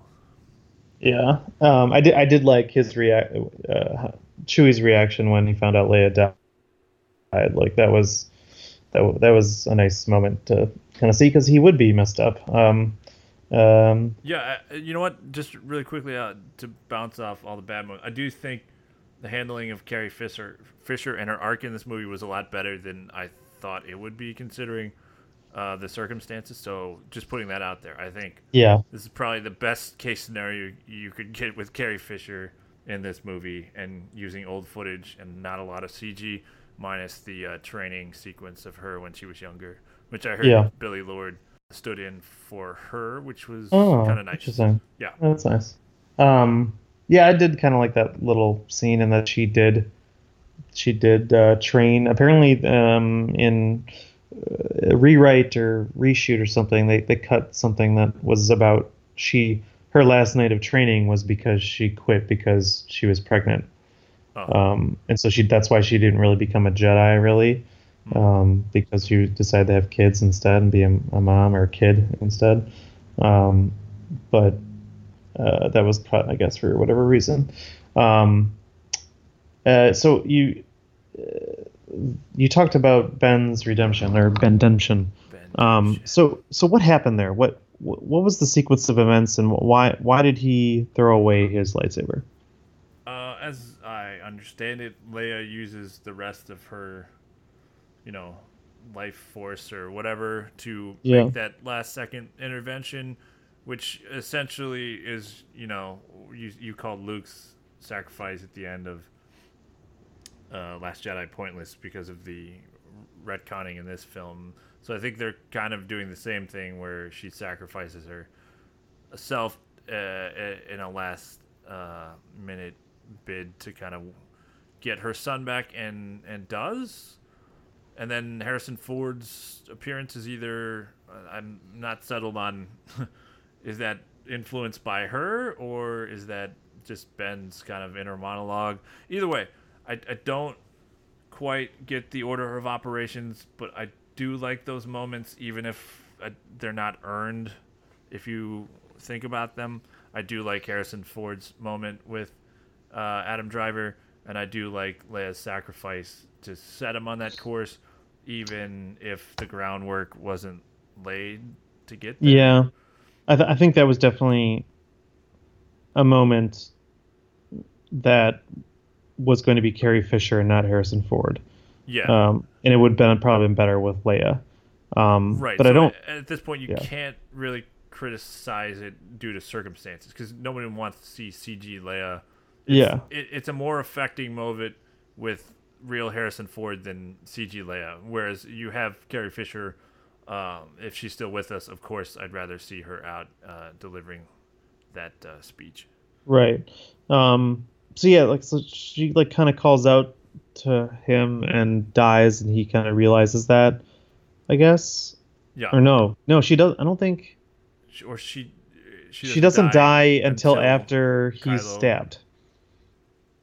yeah, um, I did I did like his react uh, Chewie's reaction when he found out Leia died. Like that was that that was a nice moment to kind of see because he would be messed up. Um, um, Yeah, I- you know what? Just really quickly uh, to bounce off all the bad moments, I do think the handling of Carrie Fisher, Fisher and her arc in this movie was a lot better than I thought it would be, considering uh, the circumstances. So, just putting that out there, I think yeah, this is probably the best case scenario you could get with Carrie Fisher in this movie, and using old footage and not a lot of CG, minus the uh, training sequence of her when she was younger, which I heard Yeah. Billie Lourd stood in for her, which was oh, kind of nice. interesting. Yeah. That's nice. Um, yeah, I did kind of like that little scene and that she did she did uh, train. Apparently, um, in uh, rewrite or reshoot or something, they they cut something that was about she her last night of training was because she quit because she was pregnant. Oh. Um, and so she that's why she didn't really become a Jedi really, um, because she decided to have kids instead and be a, a mom or a kid instead. Um, but uh, that was cut, I guess, for whatever reason. Um, uh, so you uh, you talked about Ben's redemption or Bendemption. Ben, Um, so so what happened there? What what what was the sequence of events and why why did he throw away his lightsaber? Uh, as I understand it, Leia uses the rest of her, you know, life force or whatever to Yeah. make that last second intervention, which essentially is, you know, you you called Luke's sacrifice at the end of uh, Last Jedi pointless because of the retconning in this film. So I think they're kind of doing the same thing where she sacrifices her self uh, in a last uh, minute bid to kind of get her son back and and does. And then Harrison Ford's appearance is either uh, I'm not settled on [LAUGHS] is that influenced by her or is that just Ben's kind of inner monologue? Either way I, I don't quite get the order of operations but I do like those moments even if uh, they're not earned if you think about them. I do like Harrison Ford's moment with uh, Adam Driver, and I do like Leia's sacrifice to set him on that course, even if the groundwork wasn't laid to get there. Yeah, I, th- I think that was definitely a moment that was going to be Carrie Fisher and not Harrison Ford. Yeah. Um, and it would have been probably been better with Leia. Um, right. But so I don't. At this point, you yeah. can't really criticize it due to circumstances because nobody wants to see CG Leia. It's, Yeah. It, it's a more affecting moment with real Harrison Ford than CG Leia. Whereas you have Carrie Fisher. Um, if she's still with us, of course, I'd rather see her out uh, delivering that uh, speech. Right. Um, so yeah, like so she like kind of calls out to him and dies, and he kind of realizes that. I guess. Yeah. Or no, no, she does. I don't think She- Or she. She, she doesn't die, until, until after he's Kylo- stabbed.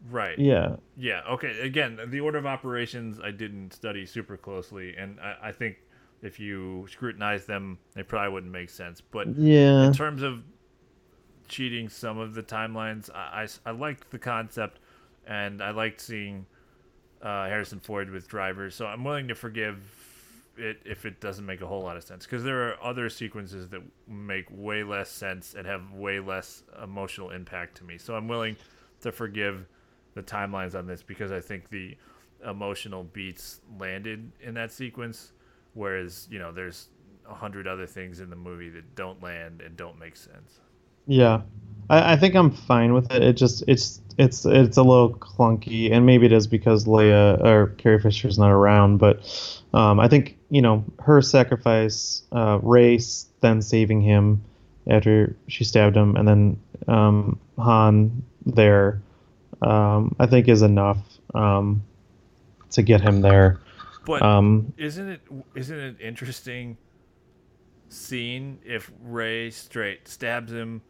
Right. Yeah. Yeah. Okay. Again, the order of operations I didn't study super closely, and I, I think if you scrutinize them, they probably wouldn't make sense. But Yeah. in terms of cheating some of the timelines, I, I, I liked the concept, and I liked seeing uh, Harrison Ford with drivers. So I'm willing to forgive it if it doesn't make a whole lot of sense because there are other sequences that make way less sense and have way less emotional impact to me. So I'm willing to forgive the timelines on this because I think the emotional beats landed in that sequence, whereas you know there's a hundred other things in the movie that don't land and don't make sense. Yeah, I, I think I'm fine with it. It just it's it's it's a little clunky, and maybe it is because Leia or Carrie Fisher's not around. But um, I think you know her sacrifice, uh, Rey's then saving him after she stabbed him, and then um, Han there, um, I think is enough um, to get him there. But Um, isn't it isn't it interesting scene if Rey straight stabs him,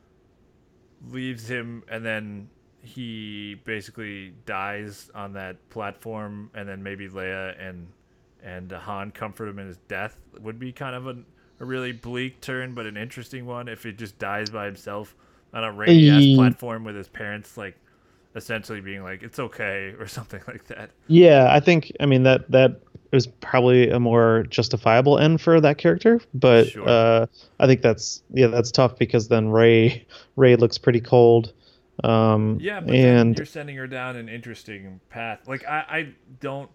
leaves him, and then he basically dies on that platform, and then maybe Leia and and Han comfort him in his death would be kind of a, a really bleak turn, but an interesting one if he just dies by himself on a rainy ass platform with his parents like essentially being like it's okay [LAUGHS] or something like that. Yeah, I think I mean that that is probably a more justifiable end for that character, but Sure. uh, I think that's yeah that's tough because then Rey Rey looks pretty cold. Um, Yeah, but and you're sending her down an interesting path. Like I, I don't,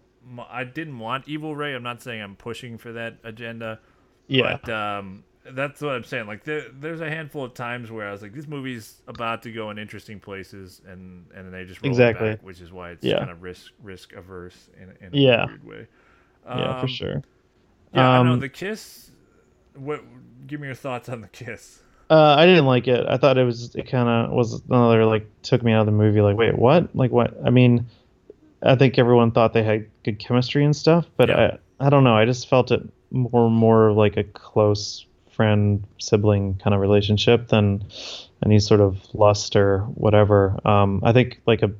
I didn't want Evil Rey. I'm not saying I'm pushing for that agenda. yeah, But um, that's what I'm saying. Like there, there's a handful of times where I was like, this movie's about to go in interesting places, and and then they just roll Exactly. back, which is why it's Yeah. kind of risk risk averse in, in a Yeah. weird way. yeah, for Um, sure. Yeah, I know Um, the kiss. What? Give me your thoughts on the kiss. Uh, I didn't like it. I thought it was it kind of was another like took me out of the movie. Like, wait, what? Like, what? I mean, I think everyone thought they had good chemistry and stuff, but Yeah. I I don't know. I just felt it more more like a close friend sibling kind of relationship than any sort of lust or whatever. Um, I think like a,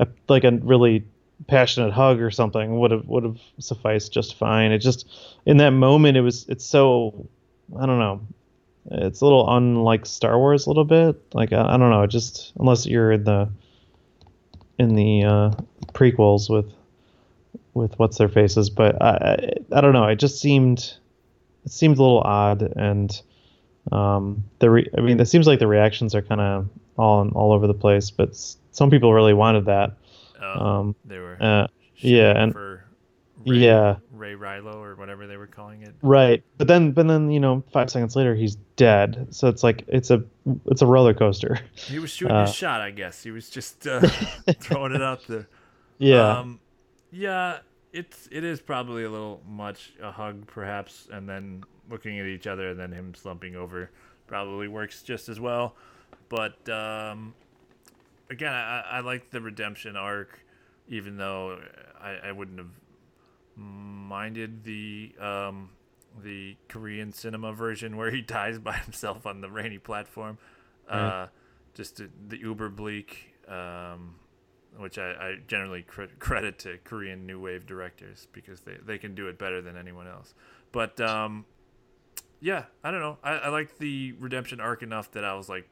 a like a really passionate hug or something would have would have sufficed just fine. It just in that moment it was it's so I don't know. It's a little unlike Star Wars a little bit. Like I, I don't know. Just unless you're in the in the uh, prequels with with what's their faces, but I, I I don't know. It just seemed it seemed a little odd, and um, the re- I mean, it seems like the reactions are kind of all all over the place, but s- some people really wanted that. Um, Um, they were uh, yeah, and yeah, Rey Reylo or whatever they were calling it. right. But then, but then you know, five seconds later, he's dead. So it's like it's a it's a roller coaster. He was shooting Uh, his shot, I guess. He was just uh, [LAUGHS] throwing it out there. yeah, Um, yeah, it's it is probably a little much a hug perhaps, and then looking at each other and then him slumping over probably works just as well. But um, again, I, I like the redemption arc, even though I, I wouldn't have minded the um, the Korean cinema version where he [LAUGHS] dies by himself on the rainy platform. Uh, just the, the uber bleak. Um, which I, I generally cre- credit to Korean new wave directors because they, they can do it better than anyone else. But um, yeah, I don't know. I, I like the redemption arc enough that I was like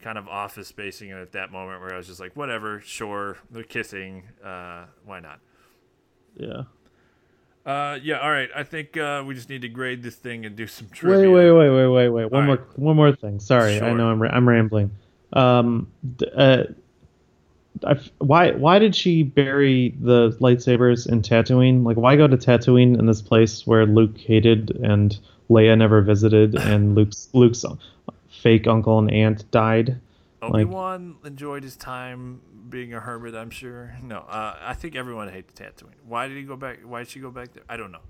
kind of office spacing at that moment where I was just like, whatever, sure, they're kissing, uh, why not? yeah. Uh, yeah, all right. I think uh, we just need to grade this thing and do some trivia. Wait, wait, wait, wait, wait, wait. One All more, right. one more thing. Sorry, I know I'm, ra- I'm rambling. Um, d- uh, I f why, why did she bury the lightsabers in Tatooine? Like, why go to Tatooine in this place where Luke hated and Leia never visited, and [LAUGHS] Luke's Luke's fake uncle and aunt died? Obi Wan enjoyed his time being a hermit. I'm sure. No, uh, I think everyone hates Tatooine. Why did he go back? Why did she go back there? I don't know.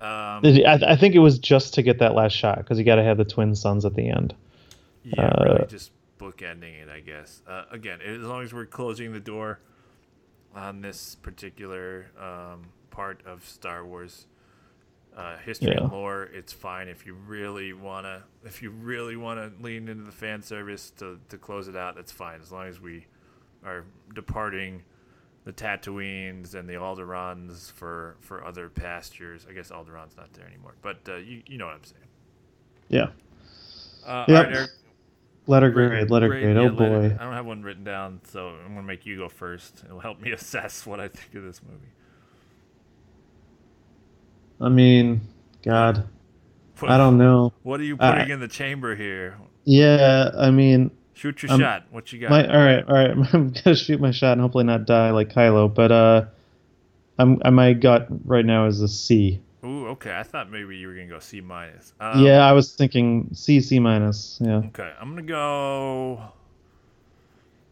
Um, I, I think it was just to get that last shot because you got to have the twin suns at the end. Yeah, Uh, really just bookending it, I guess. Uh, again, as long as we're closing the door on this particular um, part of Star Wars uh, history Yeah. and lore, it's fine. If you really wanna, if you really wanna lean into the fan service to to close it out, that's fine. As long as we are departing the Tatooines and the Alderaans for for other pastures. I guess Alderaan's not there anymore, but uh, you you know what I'm saying. Yeah. Uh, Yep. right, Eric. Letter grade, letter grade. yeah, Oh letter- boy. I don't have one written down, so I'm gonna make you go first. It'll help me [LAUGHS] assess what I think of this movie. I mean, God, What, I don't know. What are you Uh, putting in the chamber here? Yeah, I mean, Shoot your um, shot. What you got? my all right, all right. [LAUGHS] I'm gonna shoot my shot and hopefully not die like Kylo. But uh, I'm I my gut right now is a C. Ooh, okay. I thought maybe you were gonna go C minus. Um, yeah, I was thinking C C minus. Yeah. Okay, I'm gonna go.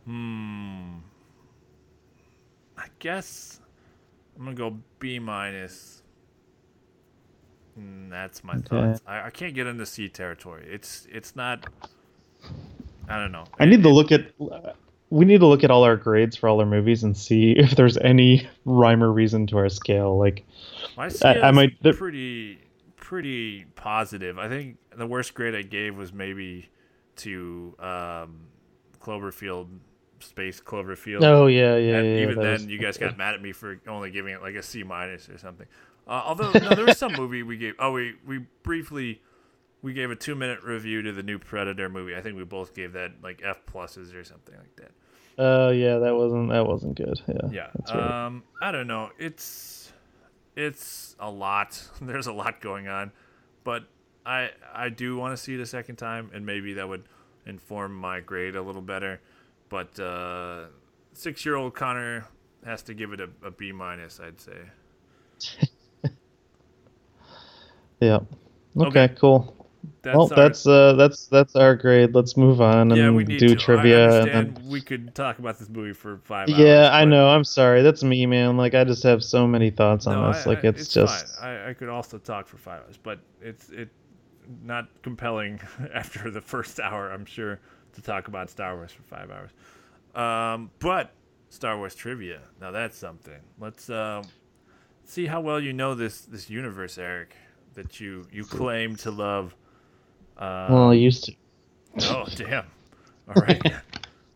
Hmm. I guess I'm gonna go B minus. Mm, that's my Okay. thoughts. I, I can't get into C territory. It's it's not. I don't know. I need to look at. We need to look at all our grades for all our movies and see [LAUGHS] if there's any rhyme or reason to our scale. Like, My I scale might- pretty pretty positive. I think the worst grade I gave was maybe to um, Cloverfield, Space Cloverfield. oh yeah, yeah, and yeah. even then, was- you guys got mad at me for only giving it like a C minus or something. Uh, although no, there was some movie we gave. Oh, we we briefly we gave a two minute review to the new Predator movie. I think we both gave that like F pluses or something like that. Oh yeah, that wasn't that wasn't good. Yeah. Yeah. Right. Um, I don't know. It's it's a lot. [LAUGHS] There's a lot going on, but I I do want to see it a second time, and maybe that would inform my grade a little better. But uh, six year old Connor has to give it a, a B minus. I'd say. [LAUGHS] yeah. Okay, okay. cool. That's well, our- that's uh, that's that's our grade. Let's move on and yeah. We do to. trivia. And then... we could talk about this movie for five hours. Yeah, I know. I'm sorry. That's me, man. Like I just have so many thoughts on No, this. I- like I- it's, just fine. I, I could also talk for five hours, but it's it not compelling [LAUGHS] after the first hour. I'm sure to talk about Star Wars for five hours. Um, but Star Wars trivia. Now that's something. Let's uh, see how well you know this this universe, Eric, that you you claim to love. Uh, well, I used to. Oh damn! [LAUGHS] All right.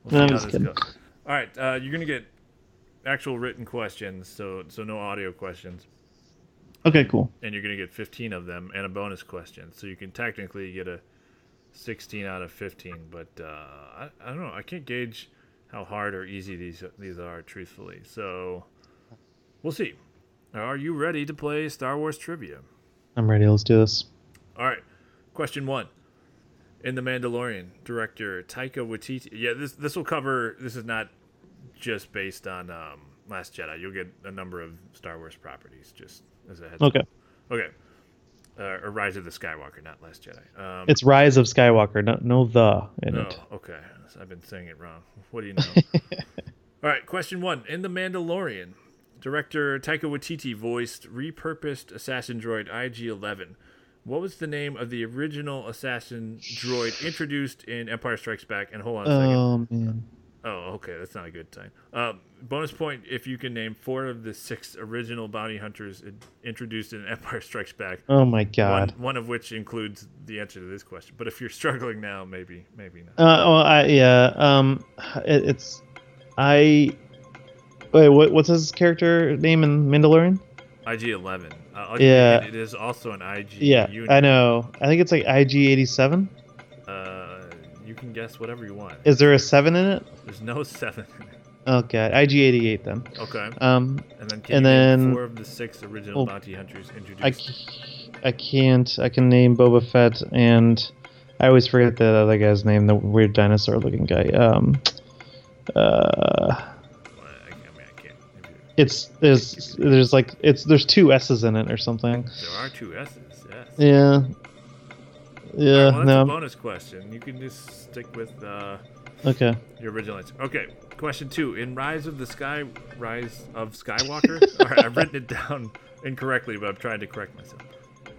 We'll no, I'm just kidding. All right, uh, you're gonna get actual written questions, so so no audio questions, Okay, cool. and you're gonna get 15 of them and a bonus question. So you can technically get a 16 out of 15, but uh, I, I don't know. I can't gauge how hard or easy these these are, truthfully. So we'll see. Are you ready to play Star Wars trivia? I'm ready. Let's do this. All right. Question one. In The Mandalorian, director Taika Waititi. Yeah, this this will cover. This is not just based on um, Last Jedi. You'll get a number of Star Wars properties, just as a heads. up. Okay. Okay. Uh, or Rise of the Skywalker, not Last Jedi. Um, It's Rise of Skywalker. No, no the in oh, it. okay. I've been saying it wrong. What do you know? [LAUGHS] All right. Question one. In The Mandalorian, director Taika Waititi voiced repurposed assassin droid IG-11. What was the name of the original assassin droid introduced in Empire Strikes Back? And hold on a second. Oh man. Oh, okay, that's not a good time. Um, bonus point if you can name four of the six original bounty hunters introduced in Empire Strikes Back. Oh my One, god. one of which includes the answer to this question. But if you're struggling now, maybe, maybe not. Uh, well, I yeah. Um, it, it's I. Wait, what, what's his character name in Mandalorian? IG-11. Uh, I'll give you a Yeah. It is also an IG Yeah, unit. I know. I think it's like IG87. Uh, you can guess whatever you want. Is there a seven in it? There's no [LAUGHS] seven. Oh god, IG88 then. okay. Um, And then can and then- four of the six original Oh, bounty hunters introduced? I, I can't. I can name Boba Fett and I always forget the other guy's name, the weird dinosaur-looking guy. Um, uh, it's there's there's like it's there's two S's in it or something. There are two S's. Yes. Yeah. All right, Yeah. well, no. bonus question. You can just stick with uh, Okay. your original answer. Okay. Question two. In Rise of the Sky, Rise of Skywalker. [LAUGHS] All right, I've written it down incorrectly, but I'm trying to correct myself.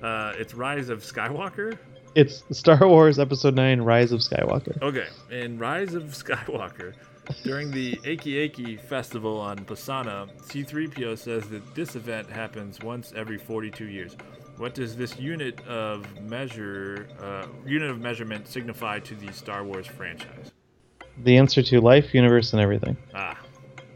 Uh, it's Rise of Skywalker. It's Star Wars Episode Nine: Rise of Skywalker. Okay, in Rise of Skywalker, during the Aki Aki festival on Pasaana, C3PO says that this event happens once every 42 years. What does this unit of measure, uh, unit of measurement, signify to the Star Wars franchise? The answer to life, universe, and everything. Ah,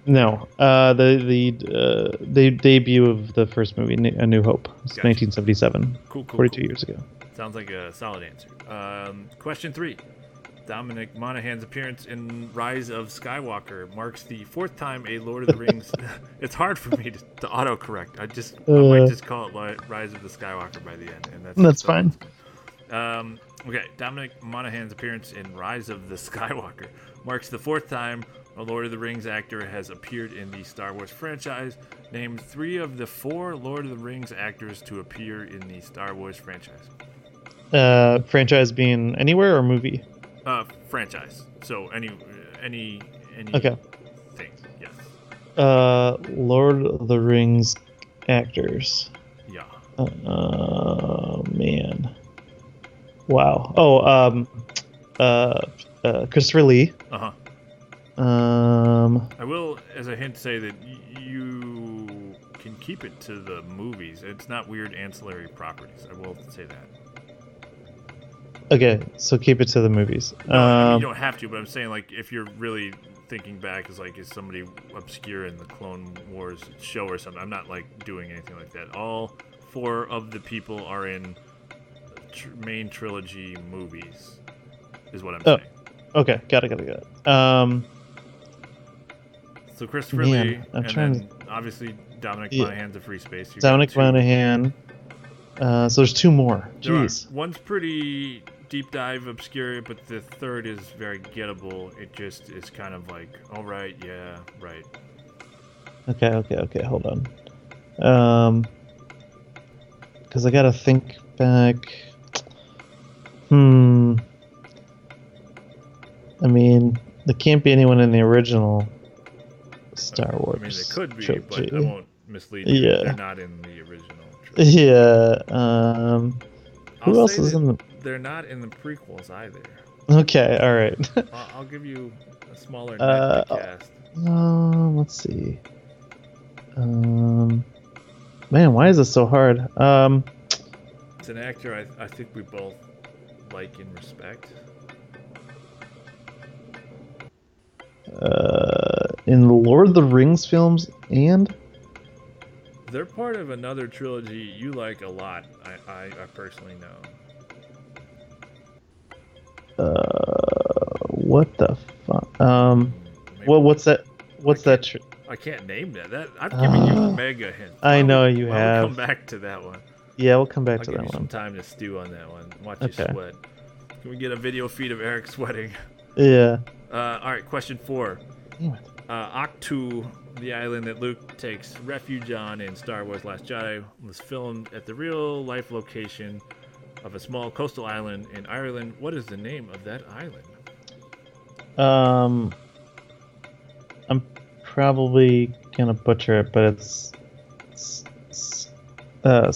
No. Uh, the the uh, the debut of the first movie, A New Hope, It's Gotcha. 1977, cool, cool. 42 cool. years ago. Sounds like a solid answer. Um, question three. Dominic Monaghan's appearance in Rise of Skywalker marks the fourth time a Lord of the Rings. [LAUGHS] it's hard for me to, to autocorrect. I just I might Uh. just call it Rise of the Skywalker by the end, and that's That's fine. Um, okay, Dominic Monaghan's appearance in Rise of the [LAUGHS] Skywalker marks the fourth time a Lord of the Rings actor has appeared in the Star Wars franchise. Name three of the four Lord of the Rings actors to appear in the Star Wars franchise. Uh, franchise being anywhere or movie? Uh, franchise. So any, any, any. Okay. Thing. Yes. Uh, Lord of the Rings actors. Yeah. Oh man. Wow. Oh, um, uh, uh, Christopher Lee. Uh huh. Um, I will, as a hint, say that y- you can keep it to the movies. It's not weird ancillary properties. I will say that. Okay, so keep it to the movies. No, I mean, Um, you don't have to, but I'm saying like if you're really thinking back, is like is somebody obscure in the Clone Wars show or something. I'm not like doing anything like that. All four of the people are in tr- main trilogy movies, is what I'm Oh. saying. okay, got it, got it, got it. Um, So Christopher Man, Lee, I'm and trying then obviously Dominic Yeah. Monaghan's a free space. You Dominic. Monaghan. Uh, so there's two more. Jeez. One's pretty deep dive obscure, but the third is very gettable. It just is kind of like, all right, yeah, right. Okay, okay, okay. Hold on. Um, because I gotta think back. Hmm. I mean, there can't be anyone in the original Star Wars. I mean, they could be, but I trilogy. won't mislead you. Yeah. They're not in the original. [LAUGHS] trilogy. Yeah. Um. Who I'll else is that in the? They're not in the prequels either. Okay. All right. I'll, I'll give you. A smaller Uh, cast. Um, let's see. Um, man, why is this so hard? Um, It's an actor I, I think we both like and respect. uh, in the Lord of the Rings films, and They're part of another trilogy you like a lot. I, I, I personally know. Uh, what the fuck? Um, Maybe- what what's that? What's that? Tr- I can't name that. That I've given you a Ah. mega hint. I Why know don't- you we have. Come back to that one. yeah, we'll come back I'll to that you some one. time to stew on that one. Watch Okay. you sweat. Can we get a video feed of Eric sweating? [LAUGHS] Yeah. Uh, all right, question four. Uh, Ahch-To, the island that Luke takes refuge on in Star Wars Last Jedi, was filmed at the real life location of a small coastal island in Ireland. What is the name of that island? Um, I'm probably gonna butcher it, but it's, s- s- uh,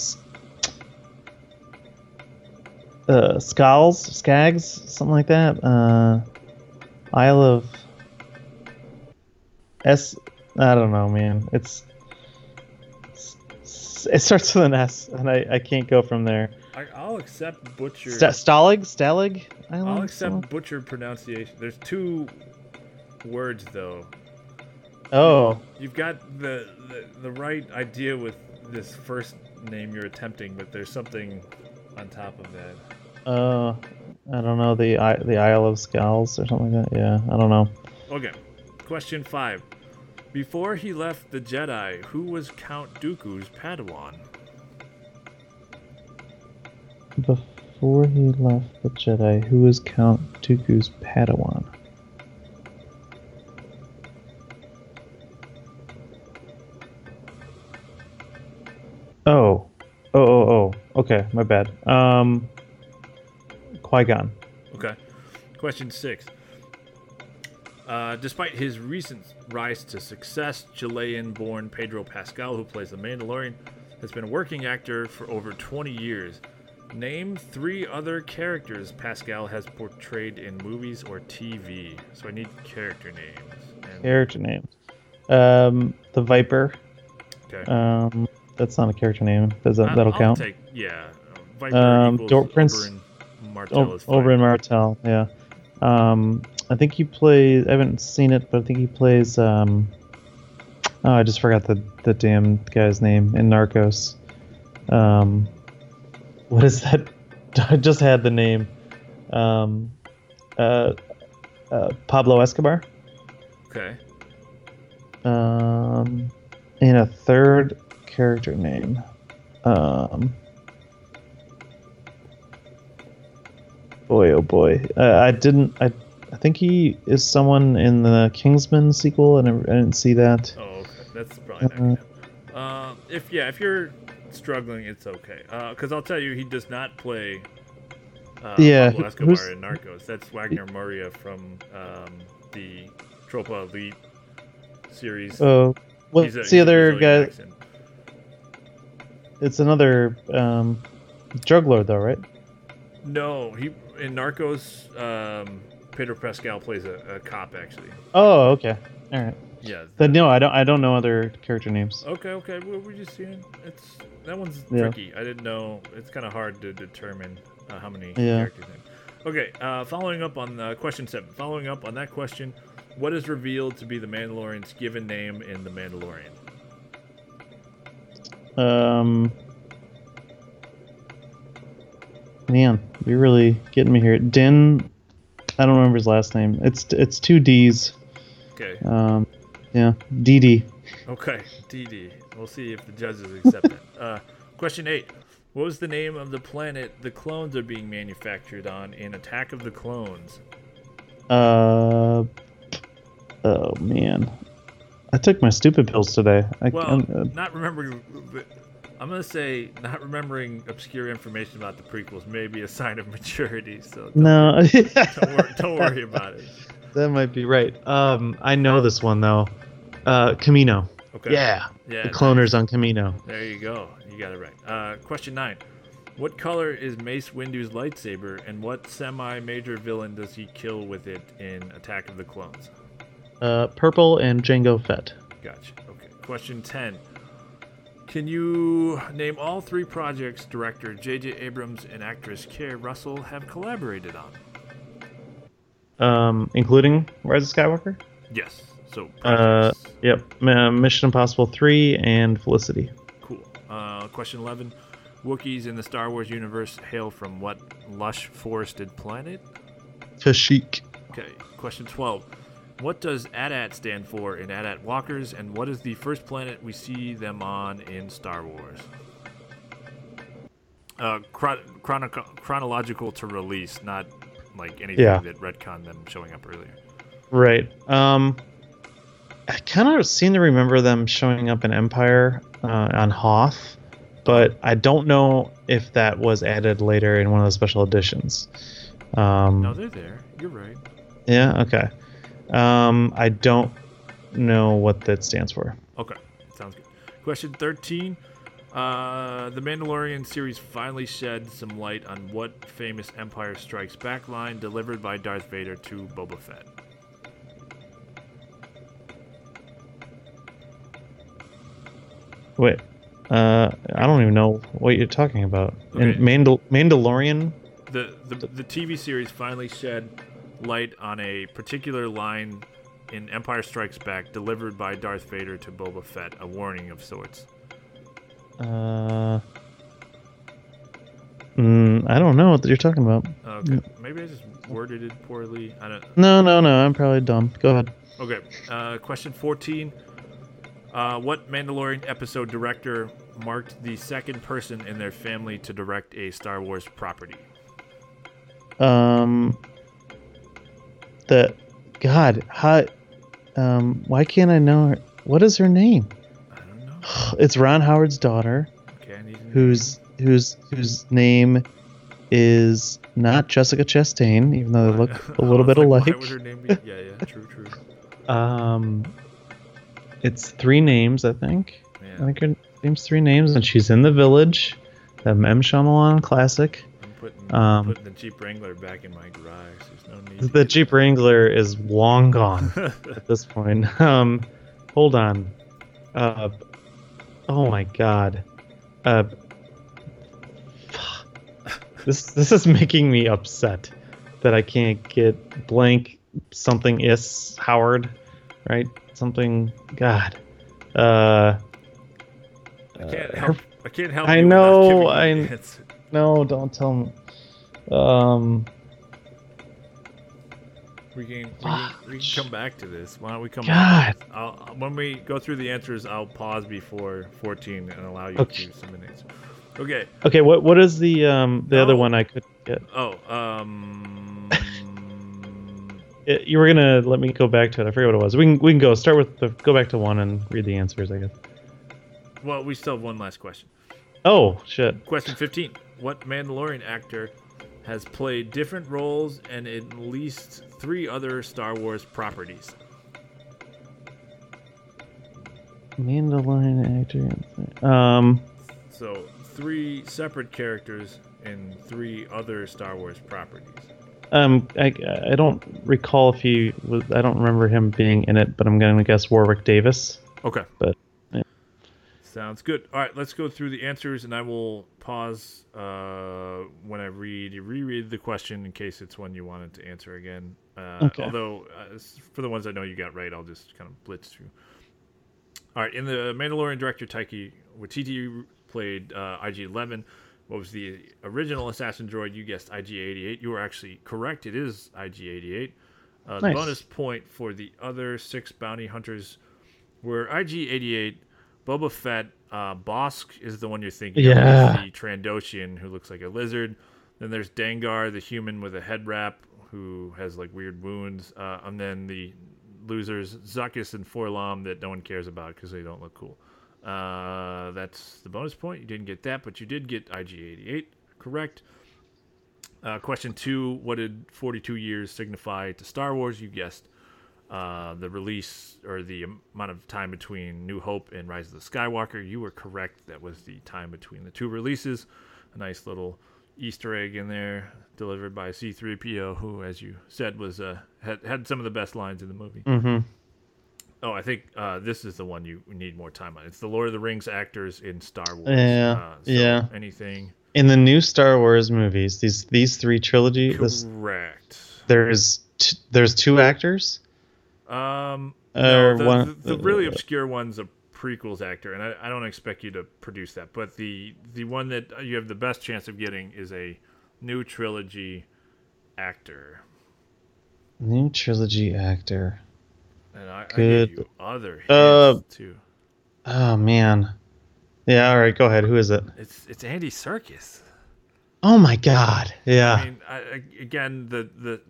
uh, Skulls, Skags, something like that. Uh, Isle of S. I don't know, man. It's s- s- it starts with an S, and I, I can't go from there. I, I'll accept butcher. St- Stalag, Stalag Island. I'll accept something? butcher pronunciation. There's two words though. Oh, You've got the, the the right idea with this first name you're attempting, but there's something on top of that. Uh, I don't know the the Isle of Skulls or something like that. Yeah, I don't know. Okay. Question five. Before he left the Jedi, who was Count Dooku's Padawan? Before he left the Jedi, who was Count Dooku's Padawan? Oh, oh, oh, oh. Okay, my bad. Um, Qui Gon. Okay. Question six. Uh, despite his recent rise to success, Chilean born Pedro Pascal, who plays the Mandalorian, has been a working actor for over 20 years. Name three other characters Pascal has portrayed in movies or TV. So I need character names. And, Character names. Um, the Viper. okay. Um, that's not a character name. Does that I- that'll I'll count? Take, yeah. Viper Um, Dor- Prince- Oberyn Martell O- is fine. Oberyn Martell, yeah. Um, I think he plays. I haven't seen it, but I think he plays. Um, oh, I just forgot the the damn guy's name in Narcos. Um, what is that? [LAUGHS] I just had the name. Um, uh, uh, Pablo Escobar. Okay. Um, and a third character name. Um, boy, oh boy, uh, I didn't. I, I think he is someone in the Kingsman sequel, and I, I didn't see that. Oh, okay. That's probably not Uh-uh. Uh, if yeah, if you're struggling, it's okay. Because I'll tell you, he does not play. Uh, Yeah, Pablo Escobar who's- in Narcos. That's Wagner Moura from um, the Tropa Elite series. Oh, well, it's the other guy. accent. It's another um, drug lord, though, right? No, he in Narcos. Um, Pedro Pascal plays a, a cop actually. Oh, okay, all right. Yeah. No, I don't. I don't know other character names. Okay, okay. What were you seeing? It's that one's Yeah. tricky. I didn't know. It's kind of hard to determine uh, how many Yeah. characters. Okay. Uh, following up on uh, question seven. Following up on that question, what is revealed to be the Mandalorian's given name in the Mandalorian? Um, man, you're really getting me here. Din, I don't remember his last name. It's it's two D's. Okay. Um, yeah, DD. Okay. DD. We'll see if the judges accept it. [LAUGHS] Uh, question eight. What was the name of the planet the clones are being manufactured on in Attack of the Clones? Uh, oh man, I took my stupid pills today. I, Well, I'm, uh, not remembering. I'm gonna say not remembering obscure information about the prequels may be a sign of [LAUGHS] maturity. So don't, no, don't, worry, [LAUGHS] don't worry about it. that might be right. Um, I know this one though. Uh, Kamino. Okay. Yeah, Yeah. the cloners on Kamino. There you go. You got it right. Uh, question nine. What color is Mace Windu's lightsaber, and what semi-major villain does he kill with it in Attack of the Clones? Uh, purple and Jango Fett. Gotcha. Okay. Question 10. Can you name all three projects director J.J. Abrams and actress Keri Russell have collaborated on? Um, including Rise of Skywalker. Yes. So. Uh, yep. M- Mission Impossible three and Felicity. Cool. Uh, question 11. Wookiees in the Star Wars universe hail from what lush forested planet? Kashyyyk. Okay. Question 12. What does AT-AT stand for in AT-AT Walkers, and what is the first planet we see them on in Star Wars? Uh, chron- chrono- chronological to release, not like anything Yeah. that retconned them showing up earlier. Right. Um, I kind of seem to remember them showing up in Empire uh, on Hoth, but I don't know if that was added later in one of the special editions. Um, No, they're there. You're right. yeah. Okay. Um, I don't know what that stands for. Okay, sounds good. Question 13. Uh, the Mandalorian series finally shed some light on what famous Empire Strikes Back line delivered by Darth Vader to Boba Fett. Wait. Uh, I don't even know what you're talking about. Okay. Mandal- Mandalorian. The, the the TV series finally shed light on a particular line in Empire Strikes Back delivered by Darth Vader to Boba Fett, a warning of sorts. Uh. Mm, I don't know what you're talking about. Okay, maybe I just worded it poorly. I don't. No, no, no. I'm probably dumb. Go ahead. Okay. Uh, question 14. Uh, what Mandalorian episode director marked the second person in their family to direct a Star Wars property? Um. The, God, how, um, why can't I know her? What is her name? I don't know. [SIGHS] It's Ron Howard's daughter, Okay, I need to whose whose whose name is not Jessica Chastain, even though they look [LAUGHS] a little bit Why alike. would her name be? Yeah, yeah, true, true. [LAUGHS] Um, it's three names, I think. I think her name's three names, and she's in the village. The M. Shyamalan classic. I'm putting, um, putting the Jeep Wrangler back in my garage. There's no need. The Jeep Wrangler is long gone [LAUGHS] at this point. [LAUGHS] Um, hold on. Uh, oh my god. Uh, [SIGHS] this this is making me upset that I can't get blank something is Howard, right? Something. God. Uh, I can't uh, help. I can't help. I you know, I- no, don't tell me. Um. We can, we can we can come back to this. Why don't we come God. back? I'll, when we go through the answers, I'll pause before 14 and allow you Okay. to submit answers. Okay. Okay. What what is the um the other one I could get? Oh, um, It, you were gonna let me go back to it. I forget what it was. We can we can go start with the go back to one and read the answers. I guess. well, we still have one last question. Oh shit. Question 15. What Mandalorian actor has played different roles in at least three other Star Wars properties? Mandalorian actor. Um. So, three separate characters in three other Star Wars properties. Um. I I don't recall if he was. I don't remember him being in it, but I'm gonna guess Warwick Davis. Okay. But, yeah. Sounds good. All right, let's go through the answers, and I will pause uh, when I read reread the question in case it's one you wanted to answer again. Uh, Okay. Although uh, for the ones I know you got right, I'll just kind of blitz through. All right, in the Mandalorian director Taika Waititi played uh, IG-11. What was the original assassin droid? You guessed IG-88. You were actually correct. It is IG-88. Uh, The Nice. bonus point for the other six bounty hunters were IG-88, Boba Fett, uh, Bossk is the one you're thinking. Yeah. He's the Trandoshan who looks like a lizard. Then there's Dengar, the human with a head wrap who has like weird wounds. Uh, and then the losers, Zuckuss and 4-LOM, that no one cares about because they don't look cool. Uh, that's the bonus point. You didn't get that, but you did get IG88 correct. Uh, question two What did 42 years signify to Star Wars? You guessed uh, the release or the amount of time between New Hope and Rise of the Skywalker. You were correct. That was the time between the two releases. A nice little Easter egg in there, delivered by C3PO, who, as you said, was uh, had had some of the best lines in the movie. Mm-hmm. Oh, I think uh, this is the one you need more time on. It's the Lord of the Rings actors in Star Wars. Yeah, Uh, so yeah. Anything? In the new Star Wars movies, these these three trilogy, this, Correct. there's t- there's two actors. Um, no, the, one- the, the really obscure one's a prequels actor, and I, I don't expect you to produce that. But the the one that you have the best chance of getting is a new trilogy actor. New trilogy actor. And I, I Good. gave you other hints Uh, too. Oh man. Yeah. All right. Go ahead. Who is it? It's it's Andy Serkis. Oh my God. Yeah. I mean, I, I, again, the the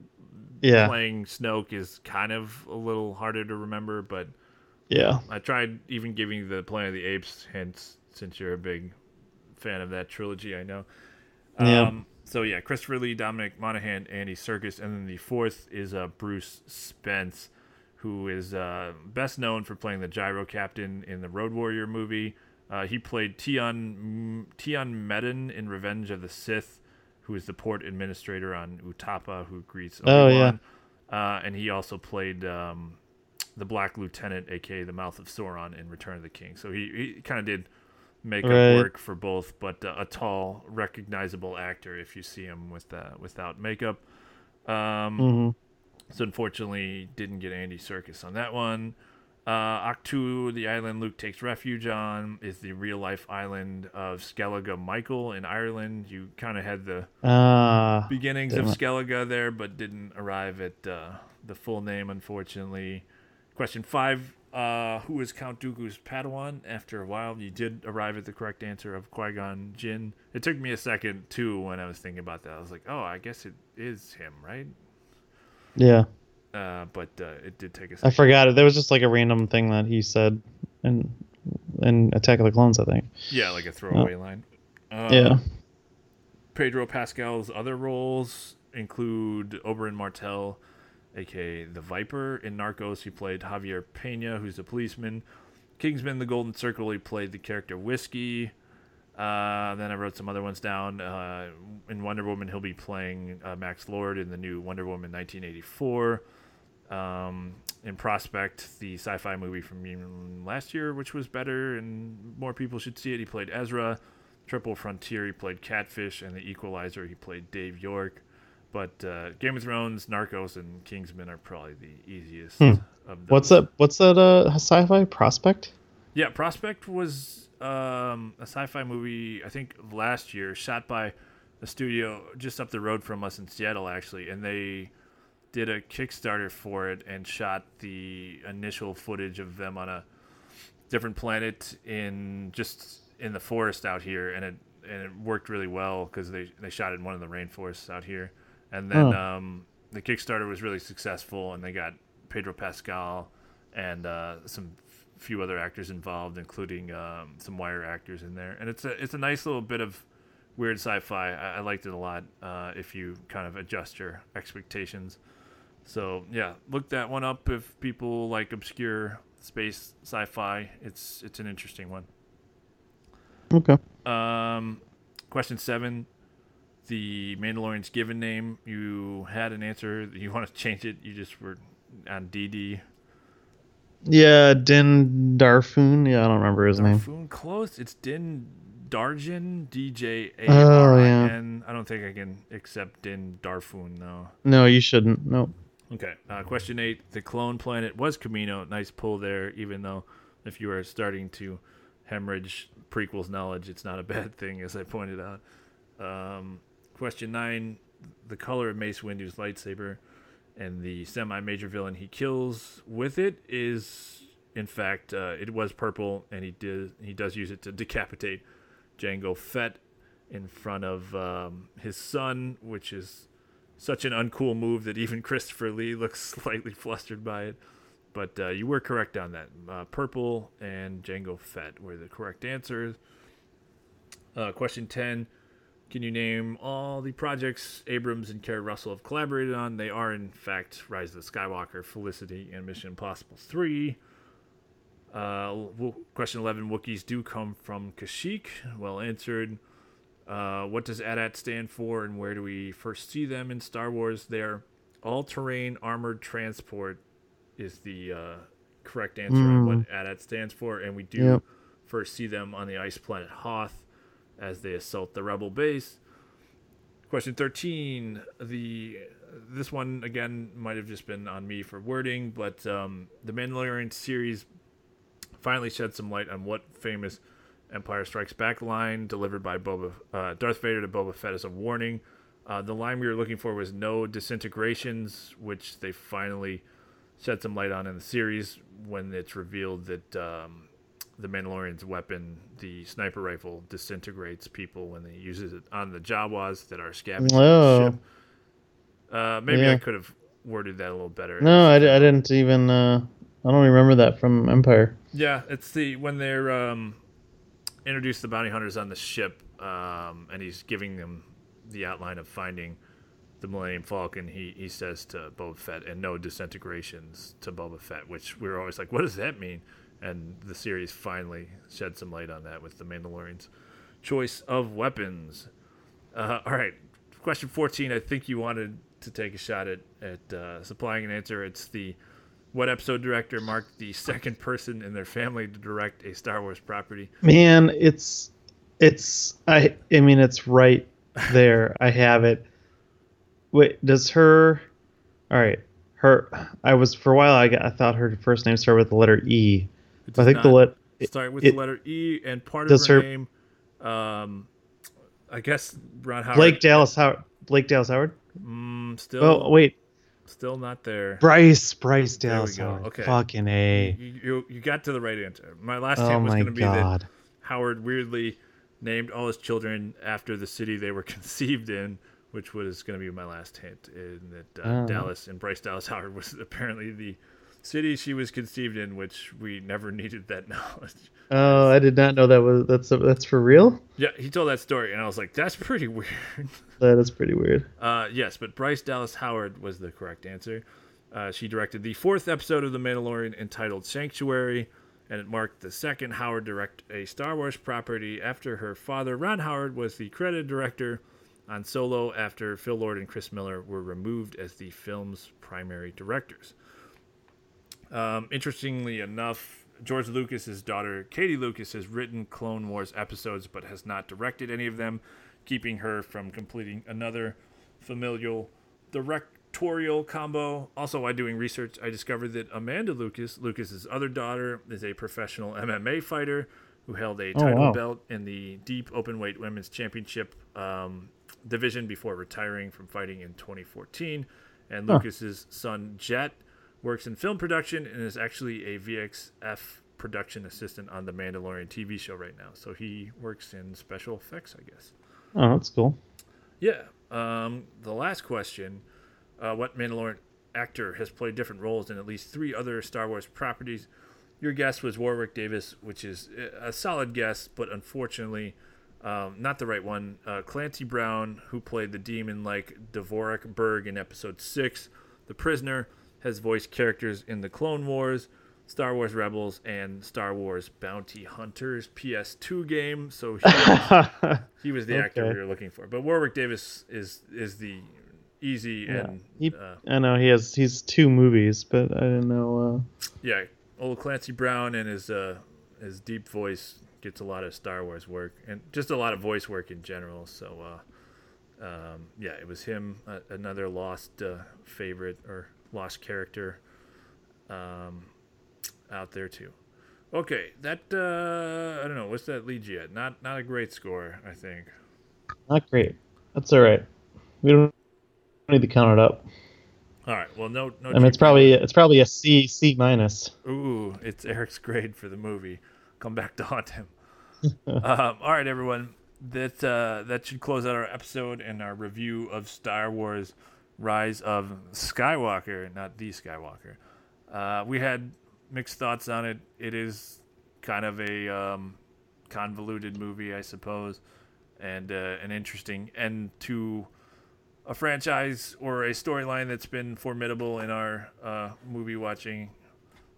yeah. playing Snoke is kind of a little harder to remember, but Yeah. I tried even giving the Planet of the Apes hints since you're a big fan of that trilogy. I know. Yeah. Um, so yeah, Christopher Lee, Dominic Monaghan, Andy Serkis, and then the fourth is uh, Bruce Spence, who is uh, best known for playing the gyro captain in the Road Warrior movie. Uh, he played Tion Tion Medon in Revenge of the Sith, who is the port administrator on Utapau, who greets Oh, Obi-Wan. Uh, and he also played um, the Black Lieutenant, aka the Mouth of Sauron, in Return of the King. So he, he kind of did makeup Right. work for both, but uh, a tall, recognizable actor if you see him with uh, without makeup. Um, hmm so unfortunately, didn't get Andy Serkis on that one. Uh, Ahch-To, the island Luke takes refuge on, is the real life island of Skellig Michael in Ireland. You kind of had the Ah. beginnings of. Skellig there, but didn't arrive at uh, the full name, unfortunately. Question five uh, Who is Count Dooku's Padawan? After a while, you did arrive at the correct answer of Qui Gon Jinn. It took me a second, too, when I was thinking about that. I was like, oh, I guess it is him, right? Yeah. Uh, but uh, it did take a I forgot it. There was just like a random thing that he said in in Attack of the Clones, I think. Yeah, like a throwaway line. Uh, yeah. Pedro Pascal's other roles include Oberyn Martell, aka the Viper. In Narcos, he played Javier Pena, who's a policeman. Kingsman: The Golden Circle, he played the character Whiskey. Uh, then I wrote some other ones down. Uh, in Wonder Woman, he'll be playing uh, Max Lord in the new Wonder Woman 1984. Um, in Prospect, the sci-fi movie from last year, which was better and more people should see it, he played Ezra. Triple Frontier, he played Catfish, and The Equalizer, he played Dave York. But uh, Game of Thrones, Narcos, and Kingsman are probably the easiest Hmm. of. What's that? What's that? Uh, sci-fi prospect? Yeah, Prospect was um, a sci-fi movie I think last year, shot by a studio just up the road from us in Seattle, actually, and they did a Kickstarter for it and shot the initial footage of them on a different planet in just in the forest out here, and it and it worked really well because they they shot it in one of the rainforests out here, and then Oh. um, the Kickstarter was really successful, and they got Pedro Pascal and uh, some few other actors involved, including um, some wire actors in there, and it's a it's a nice little bit of weird sci-fi. I, I liked it a lot. Uh, if you kind of adjust your expectations. So yeah, look that one up if people like obscure space sci-fi. It's it's an interesting one. Okay. Um, question seven. The Mandalorian's given name. You had an answer. You [LAUGHS] want to change it? You just were on DD. Yeah, Din Darfoon. Yeah, I don't remember his name. Darfoon close. It's Din Djarin. D J A R I N. I don't think I can accept Din Darfoon though. No, you shouldn't. No. Okay. Uh, question eight. The clone planet was Kamino. Nice pull there, even though if you are starting to hemorrhage prequels knowledge, it's not a [LAUGHS] bad thing, as I pointed out. Um, question nine. The color of Mace Windu's lightsaber and the semi major villain he kills with it is, in fact, uh, it was purple, and he, did, he does use it to decapitate Jango Fett in front of um, his son, which is such an uncool move that even [LAUGHS] Christopher Lee looks [LAUGHS] slightly flustered by it. But uh, you were correct on that. Uh, purple and Jango Fett were the correct answers. Uh, question 10 Can you name all the projects Abrams and Keri Russell have collaborated on? They are, in fact, Rise of the Skywalker, Felicity, and Mission Impossible 3. Uh, question 11 Wookiees do come from Kashyyyk. Well answered. Uh, what does AT-AT stand for, and where do we first see them in Star Wars? Their all-terrain armored transport is the uh, correct answer on what Mm. AT-AT stands for, and we do Yep. first see them on the ice planet Hoth as they assault the rebel base. Question 13. The this one again might have just been on me for wording, but um, the Mandalorian series finally shed some light on what famous Empire Strikes Back line delivered by Boba uh, Darth Vader to Boba Fett as a warning. Uh, the line we were looking for was no disintegrations, which they finally shed some light on in the series when it's revealed that um, the Mandalorian's weapon, the sniper rifle, disintegrates people when they use it on the Jawas that are scavenging Oh. the ship. Uh, maybe I could have worded that a little better. No, I, I didn't even. Uh, I don't remember that from Empire. Yeah, it's the when they're um, introduce the bounty hunters on the ship, um, and he's giving them the outline of finding the Millennium Falcon. He he says to Boba Fett, "And no disintegrations to Boba Fett," which we were always like, "What does that mean?" And the series finally shed some light on that with the Mandalorian's choice of weapons. Uh, all right, question fourteen. I think you wanted to take a shot at at uh, supplying an answer. It's the what episode director marked the second person in their family to direct a Star Wars property? Man, it's it's I I mean it's right there. I have it. Wait, does her All right. Her I was for a while I, I thought her first name started with the letter E. I think the let start with it- the letter E, and part of her, her- name, um, I guess Ron Howard. Blake Dallas Howard Blake Dallas Howard? Mm, still, Oh, wait. still not there. Bryce Bryce Dallas. Howard. Okay. Fucking A. You, you you got to the right answer. My last Oh hint was going to be that god. Howard weirdly named all his children after the city they were [LAUGHS] conceived in, which was going to be my last hint. In that uh, Oh. Dallas and Bryce Dallas Howard was [LAUGHS] apparently the city she was conceived in, which we never [LAUGHS] needed that knowledge. Oh, I did not know that was that's that's for real? Yeah, he told that story, and I was like, "That's pretty [LAUGHS] weird." That is pretty weird. Uh, yes, but Bryce Dallas Howard was the correct answer. Uh, she directed the fourth episode of The Mandalorian entitled Sanctuary, and it marked the second Howard direct a Star Wars property after her father, Ron Howard, was the credited director on Solo after Phil Lord and Chris Miller were removed as the film's primary directors. Um, interestingly enough, George Lucas's daughter, Katie Lucas, has written Clone Wars episodes but has not directed any of them, keeping her from completing another familial directorial combo. Also, while doing research, I discovered that Amanda Lucas, Lucas's other daughter, is a professional MMA fighter who held a Oh, title wow. belt in the deep openweight women's championship um, division before retiring from fighting in 2014. And Huh. Lucas's son Jet works in film production and is actually a VXF production assistant on the Mandalorian TV show right now. So he works in special effects, I guess. Oh, that's cool. Yeah. Um, the last question uh, What Mandalorian actor has played different roles in at least three other Star Wars properties? Your guess was Warwick Davis, which is a solid guess, but unfortunately um, not the right one. Uh, Clancy Brown, who played the demon like Dvorak Burg in Episode 6, The Prisoner, has voiced characters in the Clone Wars, Star Wars Rebels, and Star Wars Bounty Hunters PS2 game. So he was, [LAUGHS] he was the actor we were looking for. But Warwick Davis is is the easy Yeah. and He- uh, I know he has he's two movies, but I didn't know. yeah, old Clancy Brown and his uh his deep voice gets a lot of Star Wars work and just a lot of voice work in general. So uh, um, yeah, it was him, uh, another lost uh, favorite or lost character um, out there too. Okay, that uh, I don't know. What's that lead you at? Not not a great score, I think. Not great. That's all right. We don't need to count it up. All right. Well, no, no. I mean, it's probably it's probably a C C minus. Ooh, it's Eric's grade for the movie. Come back to haunt him. [LAUGHS] um, all right, everyone. That uh, that should close out our episode and our review of Star Wars: Rise of Skywalker, not the Skywalker. Uh, we had mixed thoughts on it. It is kind of a um, convoluted movie, I suppose, and uh, an interesting end to a franchise or a storyline that's been formidable in our uh, movie watching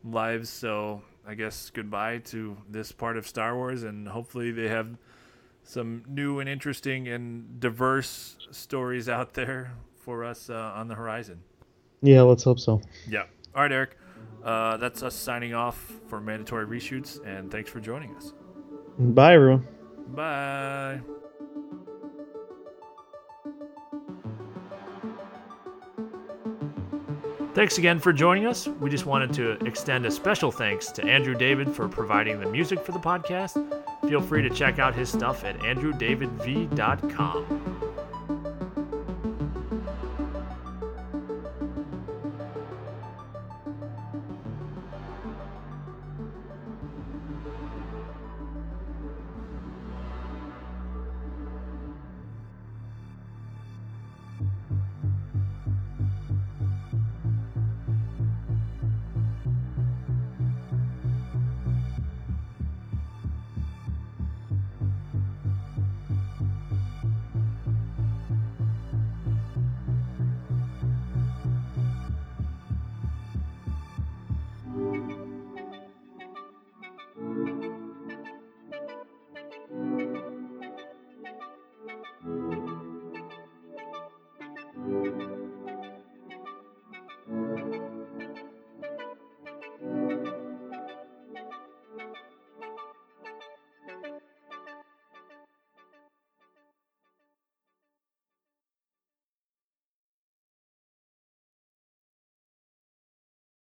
lives. So I guess goodbye to this part of Star Wars, and hopefully they have some new and interesting and diverse stories out there for us uh, on the horizon. Yeah, let's hope so. Yeah. All right, Eric. uh, that's us signing off for mandatory reshoots, and thanks for joining us. Bye, everyone. Bye. Thanks again for joining us. We just wanted to extend a special thanks to Andrew David for providing the music for the podcast. Feel free to check out his stuff at andrewdavidv.com.